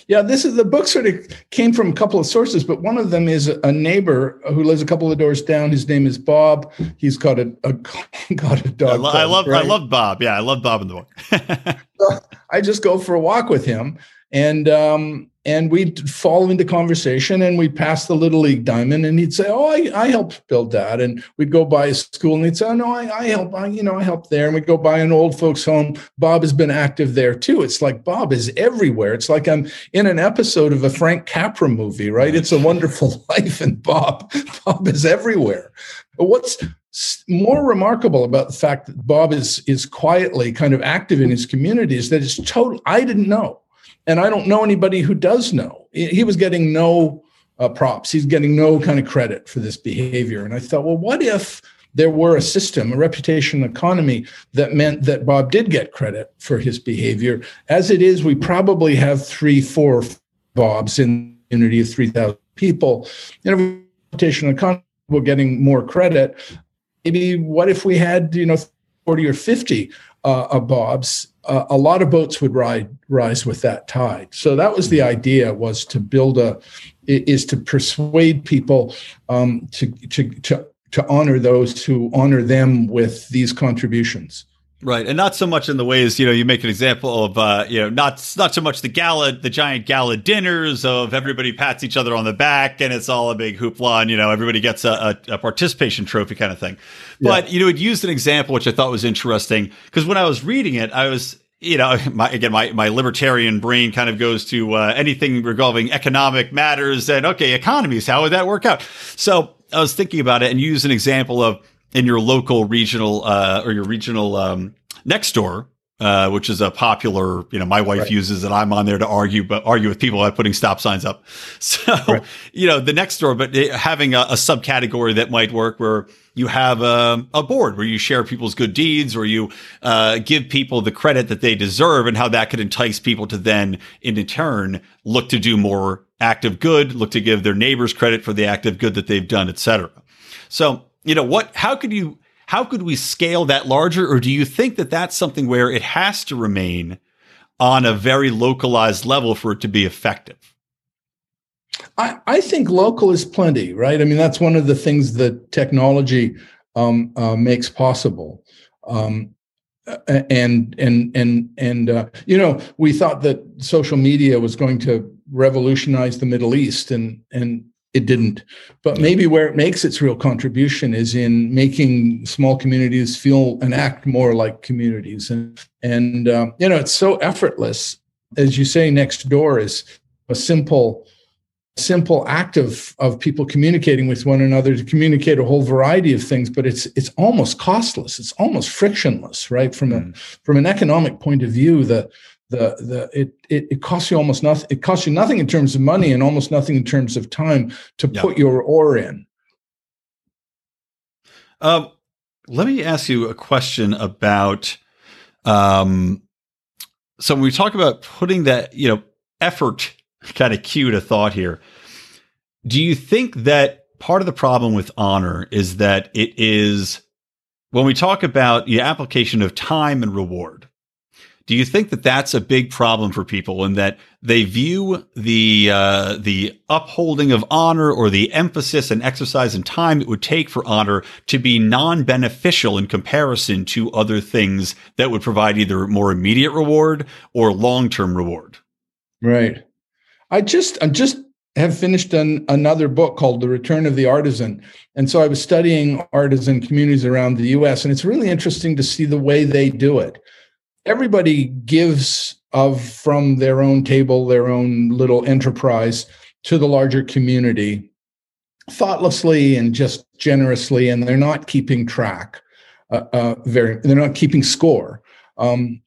Speaker 3: Yeah, this is the book sort of came from a couple of sources, but one of them is a neighbor who lives a couple of doors down. His name is Bob. He's got a, a got a dog. I,
Speaker 1: lo- I love right? I love Bob. Yeah, I love Bob in the book.
Speaker 3: I just go for a walk with him, and um, and we'd fall into conversation and we'd pass the little league diamond and he'd say oh i, I helped build that and we'd go by a school and he'd say oh no i, I help I, you know i helped there and we'd go by an old folks home. Bob has been active there too. It's like bob is everywhere. It's like i'm in an episode of a frank capra movie right? It's a wonderful life and bob bob is everywhere. But what's more remarkable about the fact that bob is is quietly kind of active in his community is that it's total i didn't know and I don't know anybody who does know. He was getting no uh, props. He's getting no kind of credit for this behavior. And I thought, well, what if there were a system, a reputation economy that meant that Bob did get credit for his behavior? As it is, we probably have three, four Bobs in the community of 3,000 people. You know, reputation economy, we're getting more credit. Maybe what if we had, you know, 40 or 50 uh, Bobs uh, a lot of boats would ride rise with that tide. So that was the mm-hmm. idea was to build a is to persuade people um, to to to to honor those who honor them with these contributions.
Speaker 1: Right, and not so much in the ways you know you make an example of uh, you know not not so much the gala the giant gala dinners of everybody pats each other on the back and it's all a big hoopla and you know everybody gets a, a, a participation trophy kind of thing. But yeah. you know it used an example which I thought was interesting because when I was reading it I was you know, my, again, my, my libertarian brain kind of goes to uh, anything regarding economic matters and okay, economies. How would that work out? So I was thinking about it and use an example of in your local regional uh, or your regional um, next door. Uh, which is a popular, you know, my wife right. uses it. I'm on there to argue, but argue with people by putting stop signs up. So, right. you know, the next door, but having a, a subcategory that might work where you have a, a, board where you share people's good deeds or you uh, give people the credit that they deserve and how that could entice people to then in turn look to do more active good look to give their neighbors credit for the active good that they've done etc so you know what how could you how could we scale that larger or do you think that that's something where it has to remain on a very localized level for it to be effective
Speaker 3: I, I think local is plenty, right? I mean, that's one of the things that technology um, uh, makes possible. Um, and and and and uh, you know, we thought that social media was going to revolutionize the Middle East, and and it didn't. But maybe where it makes its real contribution is in making small communities feel and act more like communities. And and um, you know, it's so effortless, as you say. Next door is a simple simple act of of people communicating with one another to communicate a whole variety of things but it's it's almost costless it's almost frictionless right from mm. a from an economic point of view the the the it, it it costs you almost nothing it costs you nothing in terms of money and almost nothing in terms of time to yep. put your oar in
Speaker 1: um let me ask you a question about um so when we talk about putting that you know effort kind of cue to thought here. Do you think that part of the problem with honor is that it is when we talk about the application of time and reward? Do you think that that's a big problem for people and that they view the uh, the upholding of honor or the emphasis and exercise and time it would take for honor to be non beneficial in comparison to other things that would provide either more immediate reward or long term reward?
Speaker 3: Right. I just I just have finished an, another book called The Return of the Artisan. And so I was studying artisan communities around the US, and it's really interesting to see the way they do it. Everybody gives of from their own table, their own little enterprise to the larger community thoughtlessly and just generously, and they're not keeping track. Uh, uh, very, they're not keeping score. Um,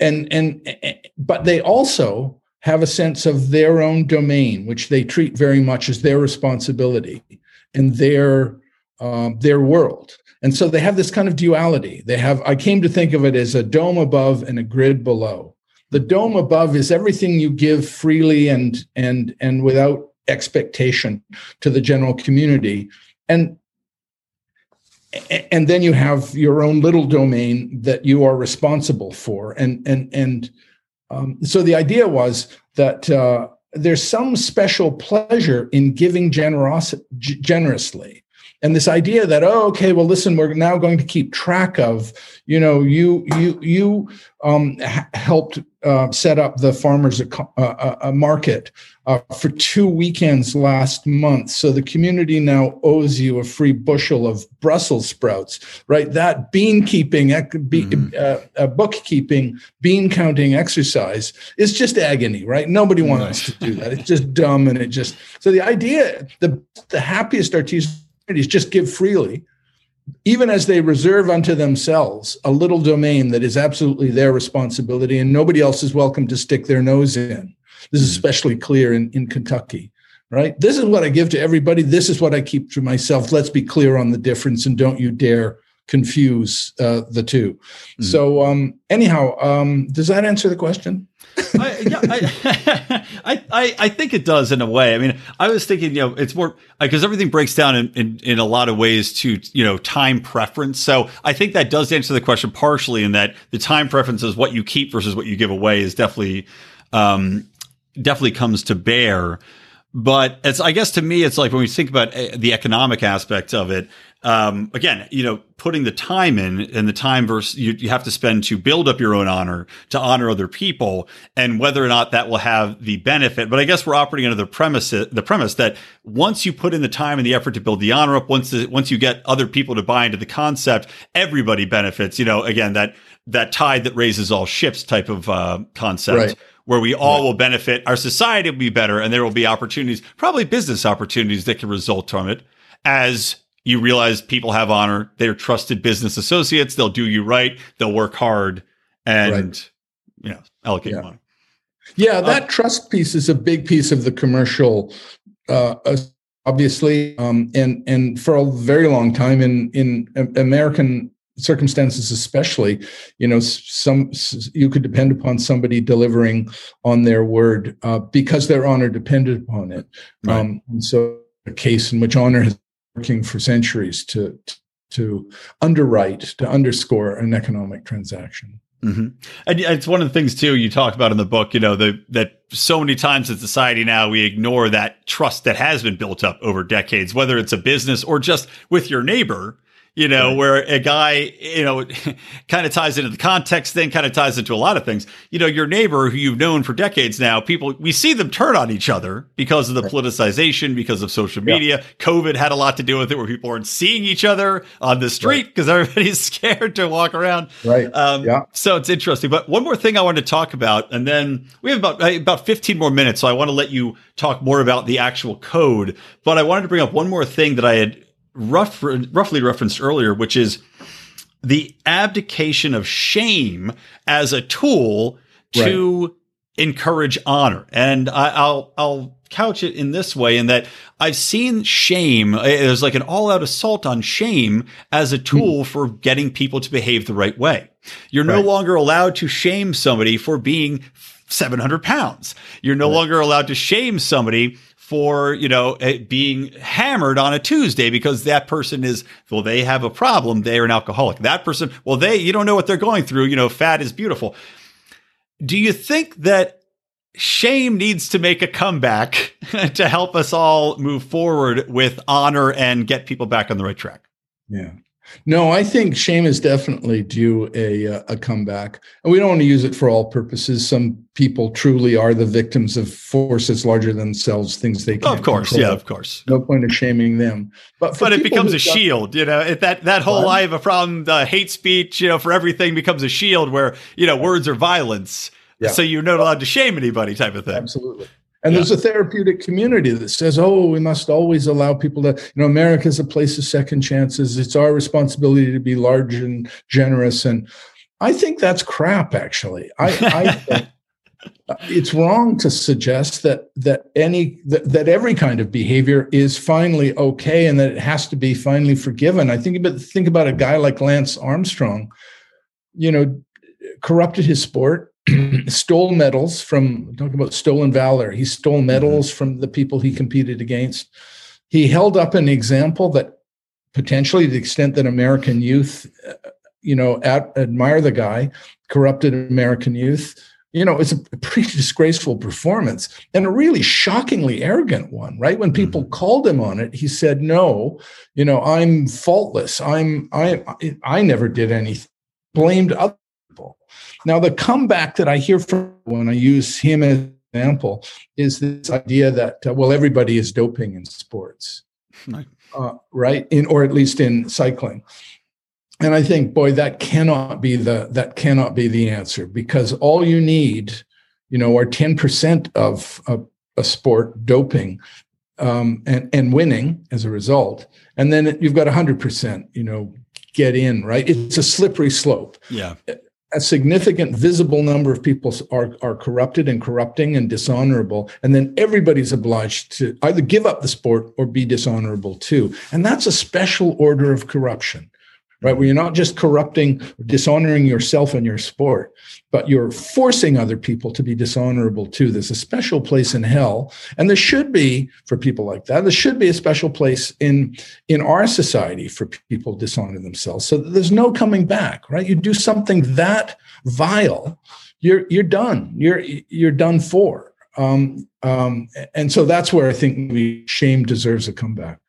Speaker 3: and and but they also have a sense of their own domain, which they treat very much as their responsibility and their um, their world. And so they have this kind of duality. They have, I came to think of it as a dome above and a grid below. The dome above is everything you give freely and and and without expectation to the general community. And and then you have your own little domain that you are responsible for. And and and um, so the idea was that uh, there's some special pleasure in giving generosity generously and this idea that oh okay well listen we're now going to keep track of you know you you you um, helped uh, set up the farmers a, uh, uh, a market uh, for two weekends last month. So the community now owes you a free bushel of brussels sprouts right? That bean keeping mm-hmm. uh, bookkeeping bean counting exercise is just agony right? Nobody wants to do that. It's just dumb and it just so the idea the the happiest artisans just give freely, even as they reserve unto themselves a little domain that is absolutely their responsibility and nobody else is welcome to stick their nose in. This is hmm. especially clear in, in Kentucky, right? This is what I give to everybody. This is what I keep to myself. Let's be clear on the difference and don't you dare confuse uh, the two. Mm. So, um, anyhow, um, does that answer the question?
Speaker 1: I, yeah, I, I, I think it does in a way. I mean, I was thinking, you know, it's more because everything breaks down in, in, in a lot of ways to, you know, time preference. So I think that does answer the question partially in that the time preference is what you keep versus what you give away is definitely, um, definitely comes to bear. But it's, I guess to me, it's like when we think about eh, the economic aspect of it, um, again, you know, putting the time in and the time versus you, you have to spend to build up your own honor, to honor other people, and whether or not that will have the benefit. But I guess we're operating under the premise, the premise that once you put in the time and the effort to build the honor up, once the, once you get other people to buy into the concept, everybody benefits. You know, again, that that tide that raises all ships type of uh, concept. Right where we all will benefit. Our society will be better, and there will be opportunities, probably business opportunities that can result from it as you realize people have honor. They're trusted business associates. They'll do you right. They'll work hard and, right. you know, allocate
Speaker 3: yeah.
Speaker 1: money.
Speaker 3: Yeah, that uh, trust piece is a big piece of the commercial, uh, obviously, um, and and for a very long time in in American circumstances, especially, you know, some you could depend upon somebody delivering on their word uh, because their honor depended upon it. Right. Um, and so, a case in which honor has working for centuries to to underwrite to underscore an economic transaction.
Speaker 1: Mm-hmm. And it's one of the things too you talk about in the book. You know the, that so many times in society now we ignore that trust that has been built up over decades, whether it's a business or just with your neighbor you know, right. where a guy, you know, kind of ties into the context thing, kind of ties into a lot of things. You know, your neighbor who you've known for decades now, people, we see them turn on each other because of the right. politicization, because of social media. Yeah. COVID had a lot to do with it where people aren't seeing each other on the street because right. everybody's scared to walk around.
Speaker 3: Right.
Speaker 1: Um, yeah. So it's interesting. But one more thing I wanted to talk about, and then we have about, about 15 more minutes. So I want to let you talk more about the actual code. But I wanted to bring up one more thing that I had rough, roughly referenced earlier, which is the abdication of shame as a tool to encourage honor. And I, will I'll couch it in this way in that I've seen shame, there's like an all out assault on shame as a tool mm. for getting people to behave the right way. You're right. no longer allowed to shame somebody for being 700 pounds. You're no right. longer allowed to shame somebody for you know eh, being hammered on a Tuesday because that person is well they have a problem they are an alcoholic. That person well they you don't know what they're going through you know fat is beautiful. Do you think that shame needs to make a comeback to help us all move forward with honor and get people back on the right track?
Speaker 3: Yeah no, I think shame is definitely due a uh, a comeback, and we don't want to use it for all purposes. Some people truly are the victims of forces larger than themselves, things they can't.
Speaker 1: Of course,
Speaker 3: control.
Speaker 1: yeah, of course.
Speaker 3: No point of shaming them,
Speaker 1: but but it becomes a shield. You know, that that whole? "I have a problem," the hate speech, you know, for everything becomes a shield where you know words are violence. Yeah. So you're not allowed to shame anybody, type of thing.
Speaker 3: Absolutely. And yeah. there's a therapeutic community that says, oh, we must always allow people to, you know, America is a place of second chances. It's our responsibility to be large and generous. And I think that's crap, actually. I, I uh, it's wrong to suggest that that any that, that every kind of behavior is finally okay and that it has to be finally forgiven. I think about think about a guy like Lance Armstrong, you know, corrupted his sport, stole medals from talk about stolen valor. He stole mm-hmm. medals mm-hmm. from the people he competed against. He held up an example that potentially, to the extent that American youth, uh, you know, at, admire the guy, corrupted American youth. You know, it's a pretty disgraceful performance and a really shockingly arrogant one, right? When people mm-hmm. called him on it, he said, "No, you know, I'm faultless. I'm I I never did anything." Blamed other now, the comeback that I hear from when I use him as an example is this idea that, uh, well, everybody is doping in sports, uh, right? In, or at least in cycling. And I think, boy, that cannot be the that cannot be the answer because all you need, you know, are ten percent of a, a, sport doping um, and and winning as a result, and then you've got hundred percent, you know, get in right. It's a slippery slope.
Speaker 1: Yeah
Speaker 3: a significant visible number of people are, are corrupted and corrupting and dishonorable and then everybody's obliged to either give up the sport or be dishonorable too and that's a special order of corruption right? Where you're not just corrupting, dishonoring yourself and your sport, but you're forcing other people to be dishonorable too. There's a special place in hell, and there should be for people like that. There should be a special place in in our society for people dishonoring themselves. So there's no coming back, right? You do something that vile, you're you're done. You're you're done for. Um, um, and so that's where I think shame deserves a comeback.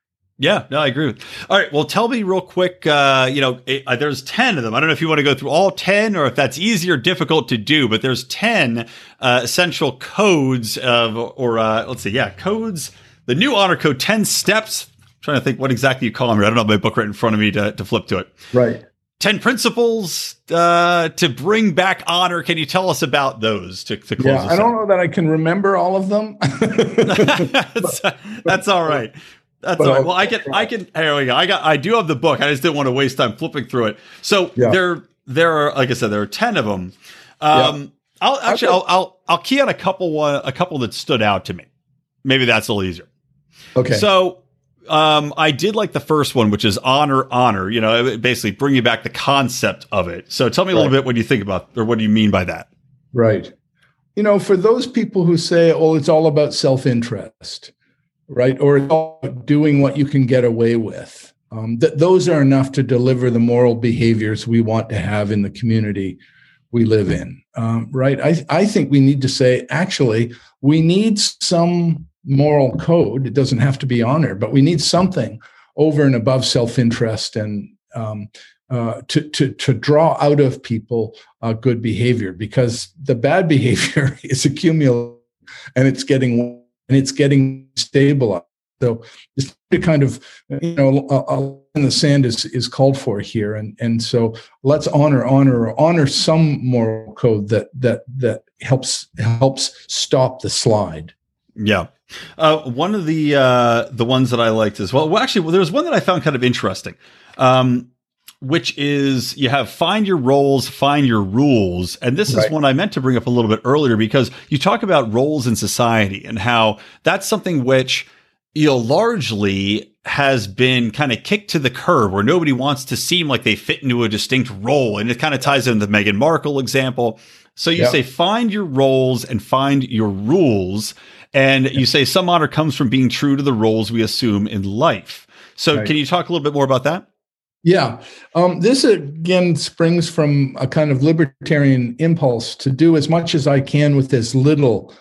Speaker 1: Yeah, no, I agree with. All right, well, tell me real quick. Uh, you know, it, uh, there's ten of them. I don't know if you want to go through all ten or if that's easy or difficult to do, but there's ten uh, essential codes of, or uh, let's see, yeah, codes. The new honor code, ten steps. I'm trying to think what exactly you call them. I don't have my book right in front of me to, to flip to it.
Speaker 3: Right.
Speaker 1: 10 principles uh, to bring back honor. Can you tell us about those to, to close?
Speaker 3: Yeah, I don't know that I can remember all of them.
Speaker 1: that's, that's, all right. That's but all right. Well, I can, I can. Here we go. I got, I do have the book. I just didn't want to waste time flipping through it. So yeah. there, there are, like I said, there are ten of them. Um, yeah. I'll actually, I'll, I'll, I'll key on a couple, one, a couple that stood out to me. Maybe that's a little easier.
Speaker 3: Okay.
Speaker 1: So, um, I did like the first one, which is honor, honor. You know, basically bringing back the concept of it. So, tell me a right. little bit what you think about, or what do you mean by that?
Speaker 3: Right. You know, for those people who say, "Oh, it's all about self-interest," right? Or doing what you can get away with. Um, th- those are enough to deliver the moral behaviors we want to have in the community we live in, um, right? I, I think we need to say, actually, we need some moral code. It doesn't have to be honor, but we need something over and above self interest and um, uh, to, to, to draw out of people uh, good behavior because the bad behavior is accumulating and it's getting and it's getting stabilized. So just kind of, you know, in the sand is is called for here, and and so let's honor honor honor some moral code that that that helps helps stop the slide.
Speaker 1: Yeah. Uh, one of the uh, the ones that I liked as well. Well, actually, well, there was one that I found kind of interesting. Um, which is you have find your roles, find your rules. And this right. is one I meant to bring up a little bit earlier because you talk about roles in society and how that's something which you know largely has been kind of kicked to the curb where nobody wants to seem like they fit into a distinct role. And it kind of ties into the Meghan Markle example. So you yep. say find your roles and find your rules. And you say some honor comes from being true to the roles we assume in life. So right. can you talk a little bit more about that?
Speaker 3: Yeah. Um, this again springs from a kind of libertarian impulse to do as much as I can with as little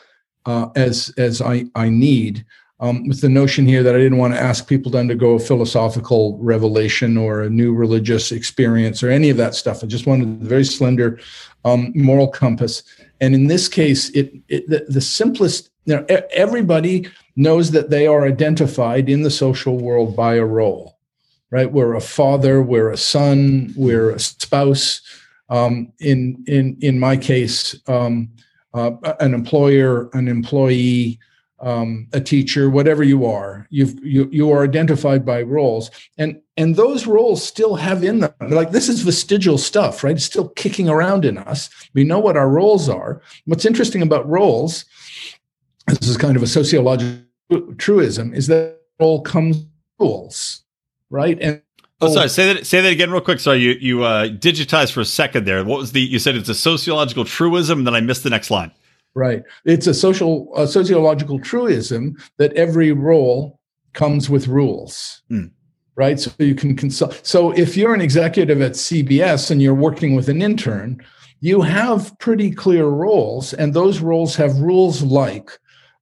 Speaker 3: uh, as as I, I need. Um, with the notion here that I didn't want to ask people to undergo a philosophical revelation or a new religious experience or any of that stuff. I just wanted a very slender um, moral compass. And in this case, it, it the, the simplest. You know, everybody knows that they are identified in the social world by a role right? We're a father, we're a son, we're a spouse. Um, in in in my case, um, uh, an employer, an employee, um, a teacher, whatever you are, you've, you you are identified by roles, and and those roles still have in them like this is vestigial stuff, right? It's still kicking around in us. We know what our roles are. What's interesting about roles, this is kind of a sociological truism, is that role comes rules right? And
Speaker 1: Oh, sorry. Say that. Say that again, real quick. Sorry, you you uh, digitized for a second there. What was the? You said it's a sociological truism. Then I missed the next line.
Speaker 3: Right. It's a social, a sociological truism that every role comes with rules. Mm. Right. So you can consult. So if you're an executive at CBS and you're working with an intern, you have pretty clear roles, and those roles have rules like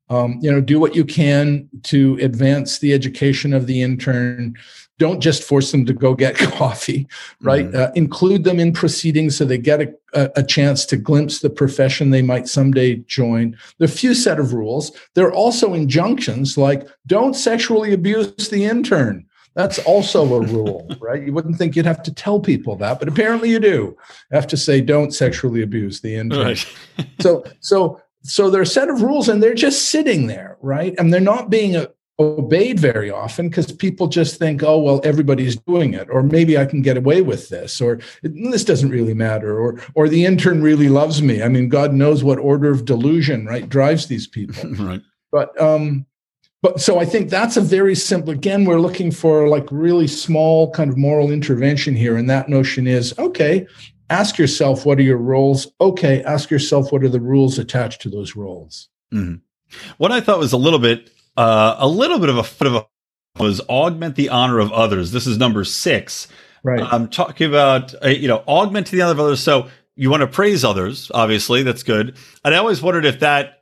Speaker 3: um, you know, do what you can to advance the education of the intern. Don't just force them to go get coffee, right? Mm-hmm. Uh, include them in proceedings so they get a, a, chance to glimpse the profession they might someday join. There are a few set of rules. There are also injunctions like don't sexually abuse the intern. That's also a rule, right? You wouldn't think you'd have to tell people that, but apparently you do. You have to say don't sexually abuse the intern. Right. so, so so there are a set of rules and they're just sitting there, right? And they're not being obeyed very often because people just think, oh, well, everybody's doing it, or maybe I can get away with this, or this doesn't really matter, or or the intern really loves me. I mean, God knows what order of delusion, right, drives these people.
Speaker 1: right.
Speaker 3: But um, but so I think that's a very simple. Again, we're looking for like really small kind of moral intervention here, and that notion is okay. Ask yourself what are your roles. Okay, ask yourself what are the rules attached to those roles.
Speaker 1: Mm-hmm. What I thought was a little bit, uh, a little bit of a foot of a was augment the honor of others. This is number six.
Speaker 3: Right.
Speaker 1: I'm talking about, uh, you know, augmenting the honor of others. So you want to praise others, obviously, that's good. And I always wondered if that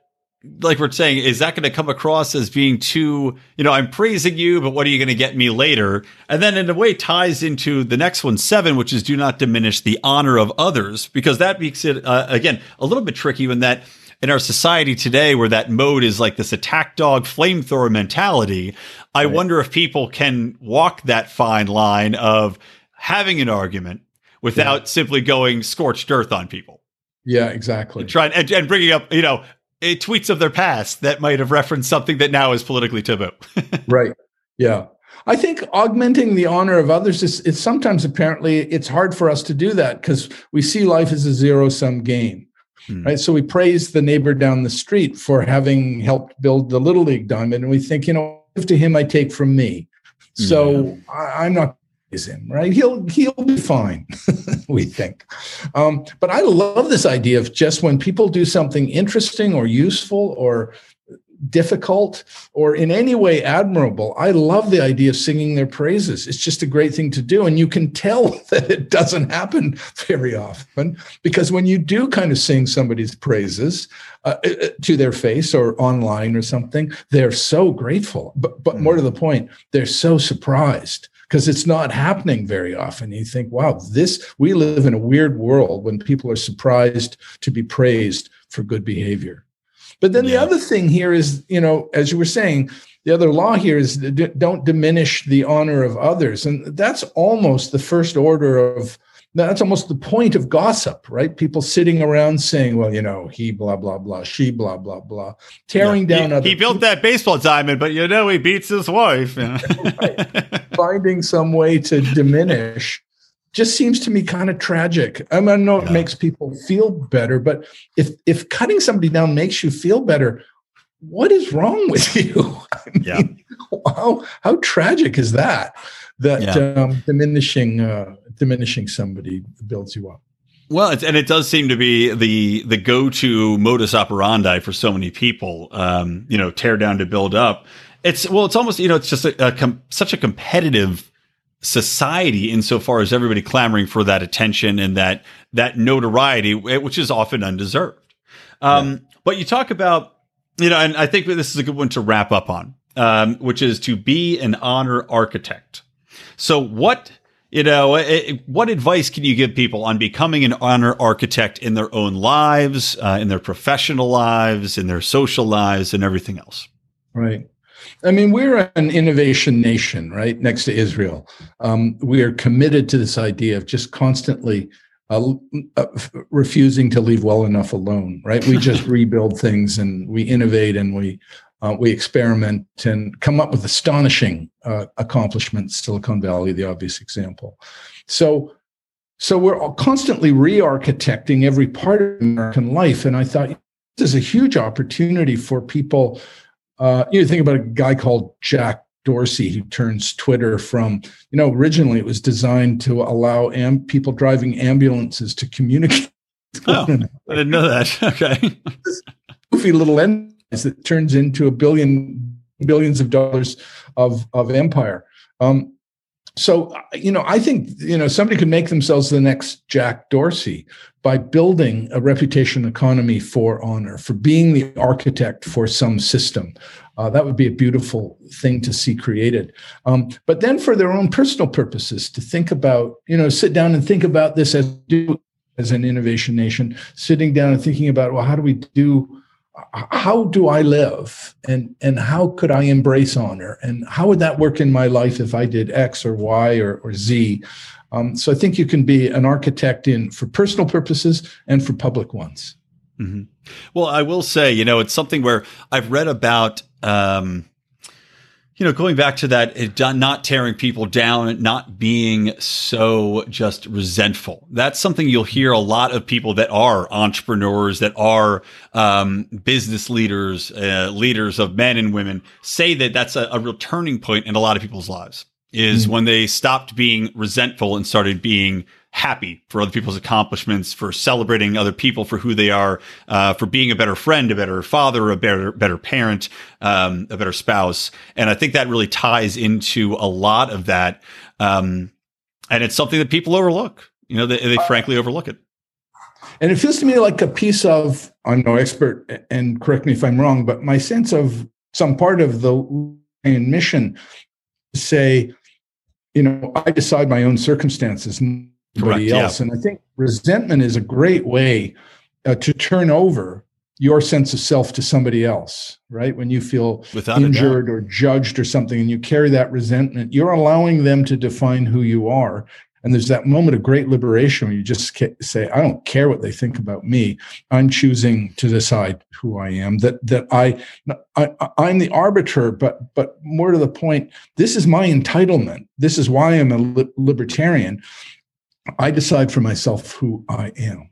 Speaker 1: like we're saying, is that going to come across as being too, you know, I'm praising you, but what are you going to get me later? And then in a way ties into the next one, seven, which is do not diminish the honor of others, because that makes it, uh, again, a little bit tricky when that in our society today, where that mode is like this attack dog flamethrower mentality. I right. wonder if people can walk that fine line of having an argument without yeah. simply going scorched earth on people.
Speaker 3: Yeah, exactly.
Speaker 1: And trying and, and bringing up, you know, eh, tweets of their past that might have referenced something that now is politically taboo.
Speaker 3: right. Yeah. I think augmenting the honor of others is, is sometimes apparently it's hard for us to do that because we see life as a zero sum game. Hmm. Right. So we praise the neighbor down the street for having helped build the Little League diamond. And we think, you know, give to him I take from me. So I, I'm not him, right? He'll he'll be fine, we think. Um, but I love this idea of just when people do something interesting or useful or difficult or in any way admirable, I love the idea of singing their praises. It's just a great thing to do. And you can tell that it doesn't happen very often because when you do kind of sing somebody's praises uh, uh, uh to their face or online or something, they're so grateful. But, but more to the point, they're so surprised because it's not happening very often. You think, wow, this, we live in a weird world when people are surprised to be praised for good behavior. But then yeah. the other thing here is, you know, as you were saying, the other law here is don't diminish the honor of others. And that's almost the first order of that's almost the point of gossip, right? People sitting around saying, well, you know, he blah, blah, blah, she blah, blah, blah, tearing yeah. down
Speaker 1: he,
Speaker 3: other
Speaker 1: He built
Speaker 3: people.
Speaker 1: that baseball diamond, but you know, he beats his wife.
Speaker 3: Finding some way to diminish just seems to me kind of tragic. I, mean, I know it makes people feel better, but if if cutting somebody down makes you feel better, what is wrong with you? I mean, yeah. How how tragic is that? That yeah. um, diminishing uh, diminishing somebody builds you up.
Speaker 1: Well, and it does seem to be the the go to modus operandi for so many people. Um, you know, tear down to build up. It's well, it's almost you know, it's just a, a com- such a competitive society insofar as everybody clamoring for that attention and that that notoriety, which is often undeserved. Um, yeah. But you talk about you know, and I think this is a good one to wrap up on, um, which is to be an honor architect. So what you know, what advice can you give people on becoming an honor architect in their own lives, uh, in their professional lives, in their social lives, and everything else?
Speaker 3: Right. I mean, we're an innovation nation, right? Next to Israel. Um, we are committed to this idea of just constantly uh, uh, refusing to leave well enough alone, right? We just rebuild things and we innovate and we uh, we experiment and come up with astonishing uh, accomplishments. Silicon Valley, the obvious example. So, so we're constantly re-architecting every part of American life, and I thought this is a huge opportunity for people. Uh, you think about a guy called Jack Dorsey who turns Twitter from, you know, originally it was designed to allow am- people driving ambulances to communicate.
Speaker 1: Oh, I didn't know that. Okay.
Speaker 3: goofy little end that turns into a billion billions of dollars of of empire. Um, so you know, I think you know somebody could make themselves the next Jack Dorsey by building a reputation economy for honor, for being the architect for some system. Uh, that would be a beautiful thing to see created. Um, but then, for their own personal purposes, to think about, you know, sit down and think about this as do as an innovation nation, sitting down and thinking about, well, how do we do how do I live and and how could I embrace honor and how would that work in my life if I did X or Y or, or Z? Um, so I think you can be an architect in for personal purposes and for public ones.
Speaker 1: Mm-hmm. Well, I will say, you know, it's something where I've read about. Um, you know, going back to that, not tearing people down, not being so just resentful. That's something you'll hear a lot of people that are entrepreneurs, that are um, business leaders, uh, leaders of men and women say that that's a, a real turning point in a lot of people's lives is mm. when they stopped being resentful and started being happy for other people's accomplishments, for celebrating other people for who they are, uh, for being a better friend, a better father, a better better parent, um, a better spouse. And I think that really ties into a lot of that. Um, and it's something that people overlook. You know, they, they frankly overlook it.
Speaker 3: And it feels to me like a piece of, I'm no expert, and correct me if I'm wrong, but my sense of some part of the mission to say, you know, I decide my own circumstances Correct, else. Yeah. And I think resentment is a great way uh, to turn over your sense of self to somebody else, right? When you feel Without injured or judged or something and you carry that resentment, you're allowing them to define who you are. And there's that moment of great liberation where you just say, I don't care what they think about me. I'm choosing to decide who I am. That that I, I I'm the arbiter, but but more to the point, this is my entitlement. This is why I'm a li- libertarian. I decide for myself who I am.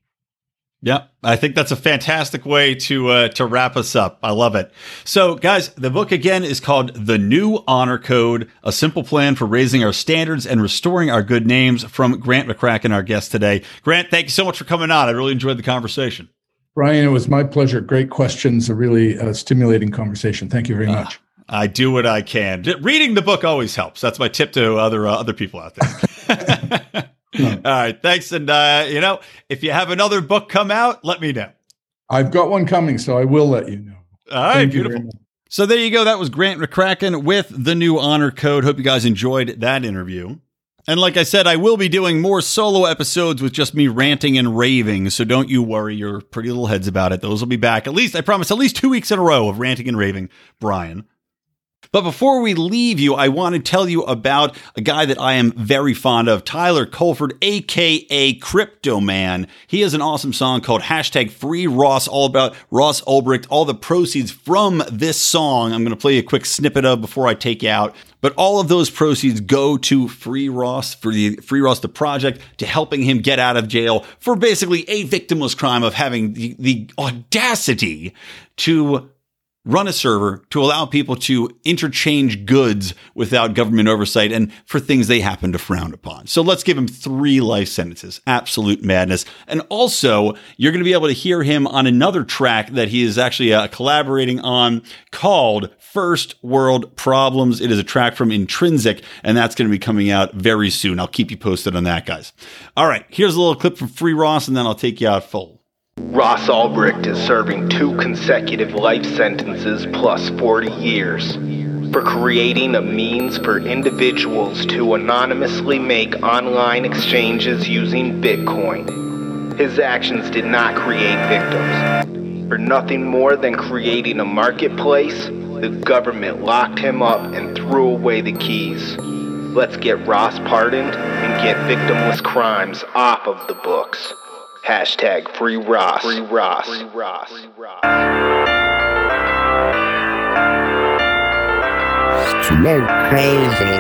Speaker 1: Yeah, I think that's a fantastic way to uh, to wrap us up. I love it. So, guys, the book again is called "The New Honor Code: A Simple Plan for Raising Our Standards and Restoring Our Good Names." From Grant McCracken, our guest today. Grant, thank you so much for coming on. I really enjoyed the conversation.
Speaker 3: Brian, it was my pleasure. Great questions, a really uh, stimulating conversation. Thank you very uh, much.
Speaker 1: I do what I can. Reading the book always helps. That's my tip to other uh, other people out there. All right. Thanks. And, uh, you know, if you have another book come out, let me know.
Speaker 3: I've got one coming, so I will let you know.
Speaker 1: All right. Thank beautiful. So there you go. That was Grant McCracken with the new honor code. Hope you guys enjoyed that interview. And like I said, I will be doing more solo episodes with just me ranting and raving. So don't you worry your pretty little heads about it. Those will be back at least, I promise, at least two weeks in a row of ranting and raving. Brian. But before we leave you, I want to tell you about a guy that I am very fond of, Tyler Colford, aka Crypto Man. He has an awesome song called hashtag Free Ross, all about Ross Ulbricht. All the proceeds from this song, I'm going to play a quick snippet of before I take you out. But all of those proceeds go to Free Ross for the Free Ross the project to helping him get out of jail for basically a victimless crime of having the, the audacity to run a server to allow people to interchange goods without government oversight and for things they happen to frown upon. So let's give him three life sentences. Absolute madness. And also, you're going to be able to hear him on another track that he is actually uh, collaborating on called First World Problems. It is a track from Intrinsic, and that's going to be coming out very soon. I'll keep you posted on that, guys. All right, here's a little clip from Free Ross, and then I'll take you out full.
Speaker 4: Ross Ulbricht is serving two consecutive life sentences plus 40 years for creating a means for individuals to anonymously make online exchanges using Bitcoin. His actions did not create victims. For nothing more than creating a marketplace, the government locked him up and threw away the keys. Let's get Ross pardoned and get victimless crimes off of the books. Hashtag free Ross. Free Ross. Free Ross. Free Ross.
Speaker 5: crazy,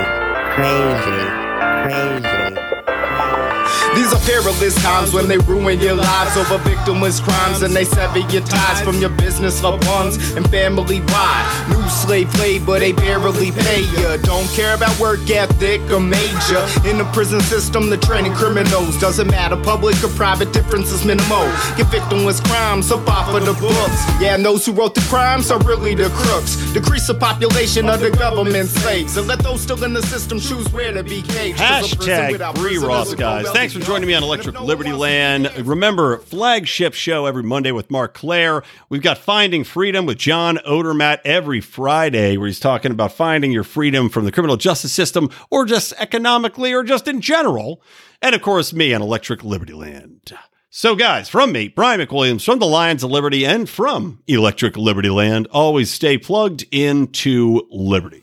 Speaker 5: crazy, crazy. These are perilous times when they ruin your lives over victimless crimes and they sever your ties from your business, loved ones, and family. Why? New slave labor, they barely pay you. Don't care about work ethic or major. In the prison system, the training criminals doesn't matter, public or private, difference is minimal. Get victimless crimes up off of the books. Yeah, and those who wrote the crimes are really the crooks. Decrease the population of the government slaves and let those still in the system choose where to be caged.
Speaker 1: Hashtag free Ross, guys. Thanks for joining me on Electric Liberty Land. Remember, flagship show every Monday with Marc Clair. We've got Finding Freedom with John Odermatt every Friday, where he's talking about finding your freedom from the criminal justice system, or just economically, or just in general. And of course, me on Electric Liberty Land. So, guys, from me, Brian McWilliams, from the Lions of Liberty, and from Electric Liberty Land, always stay plugged into Liberty.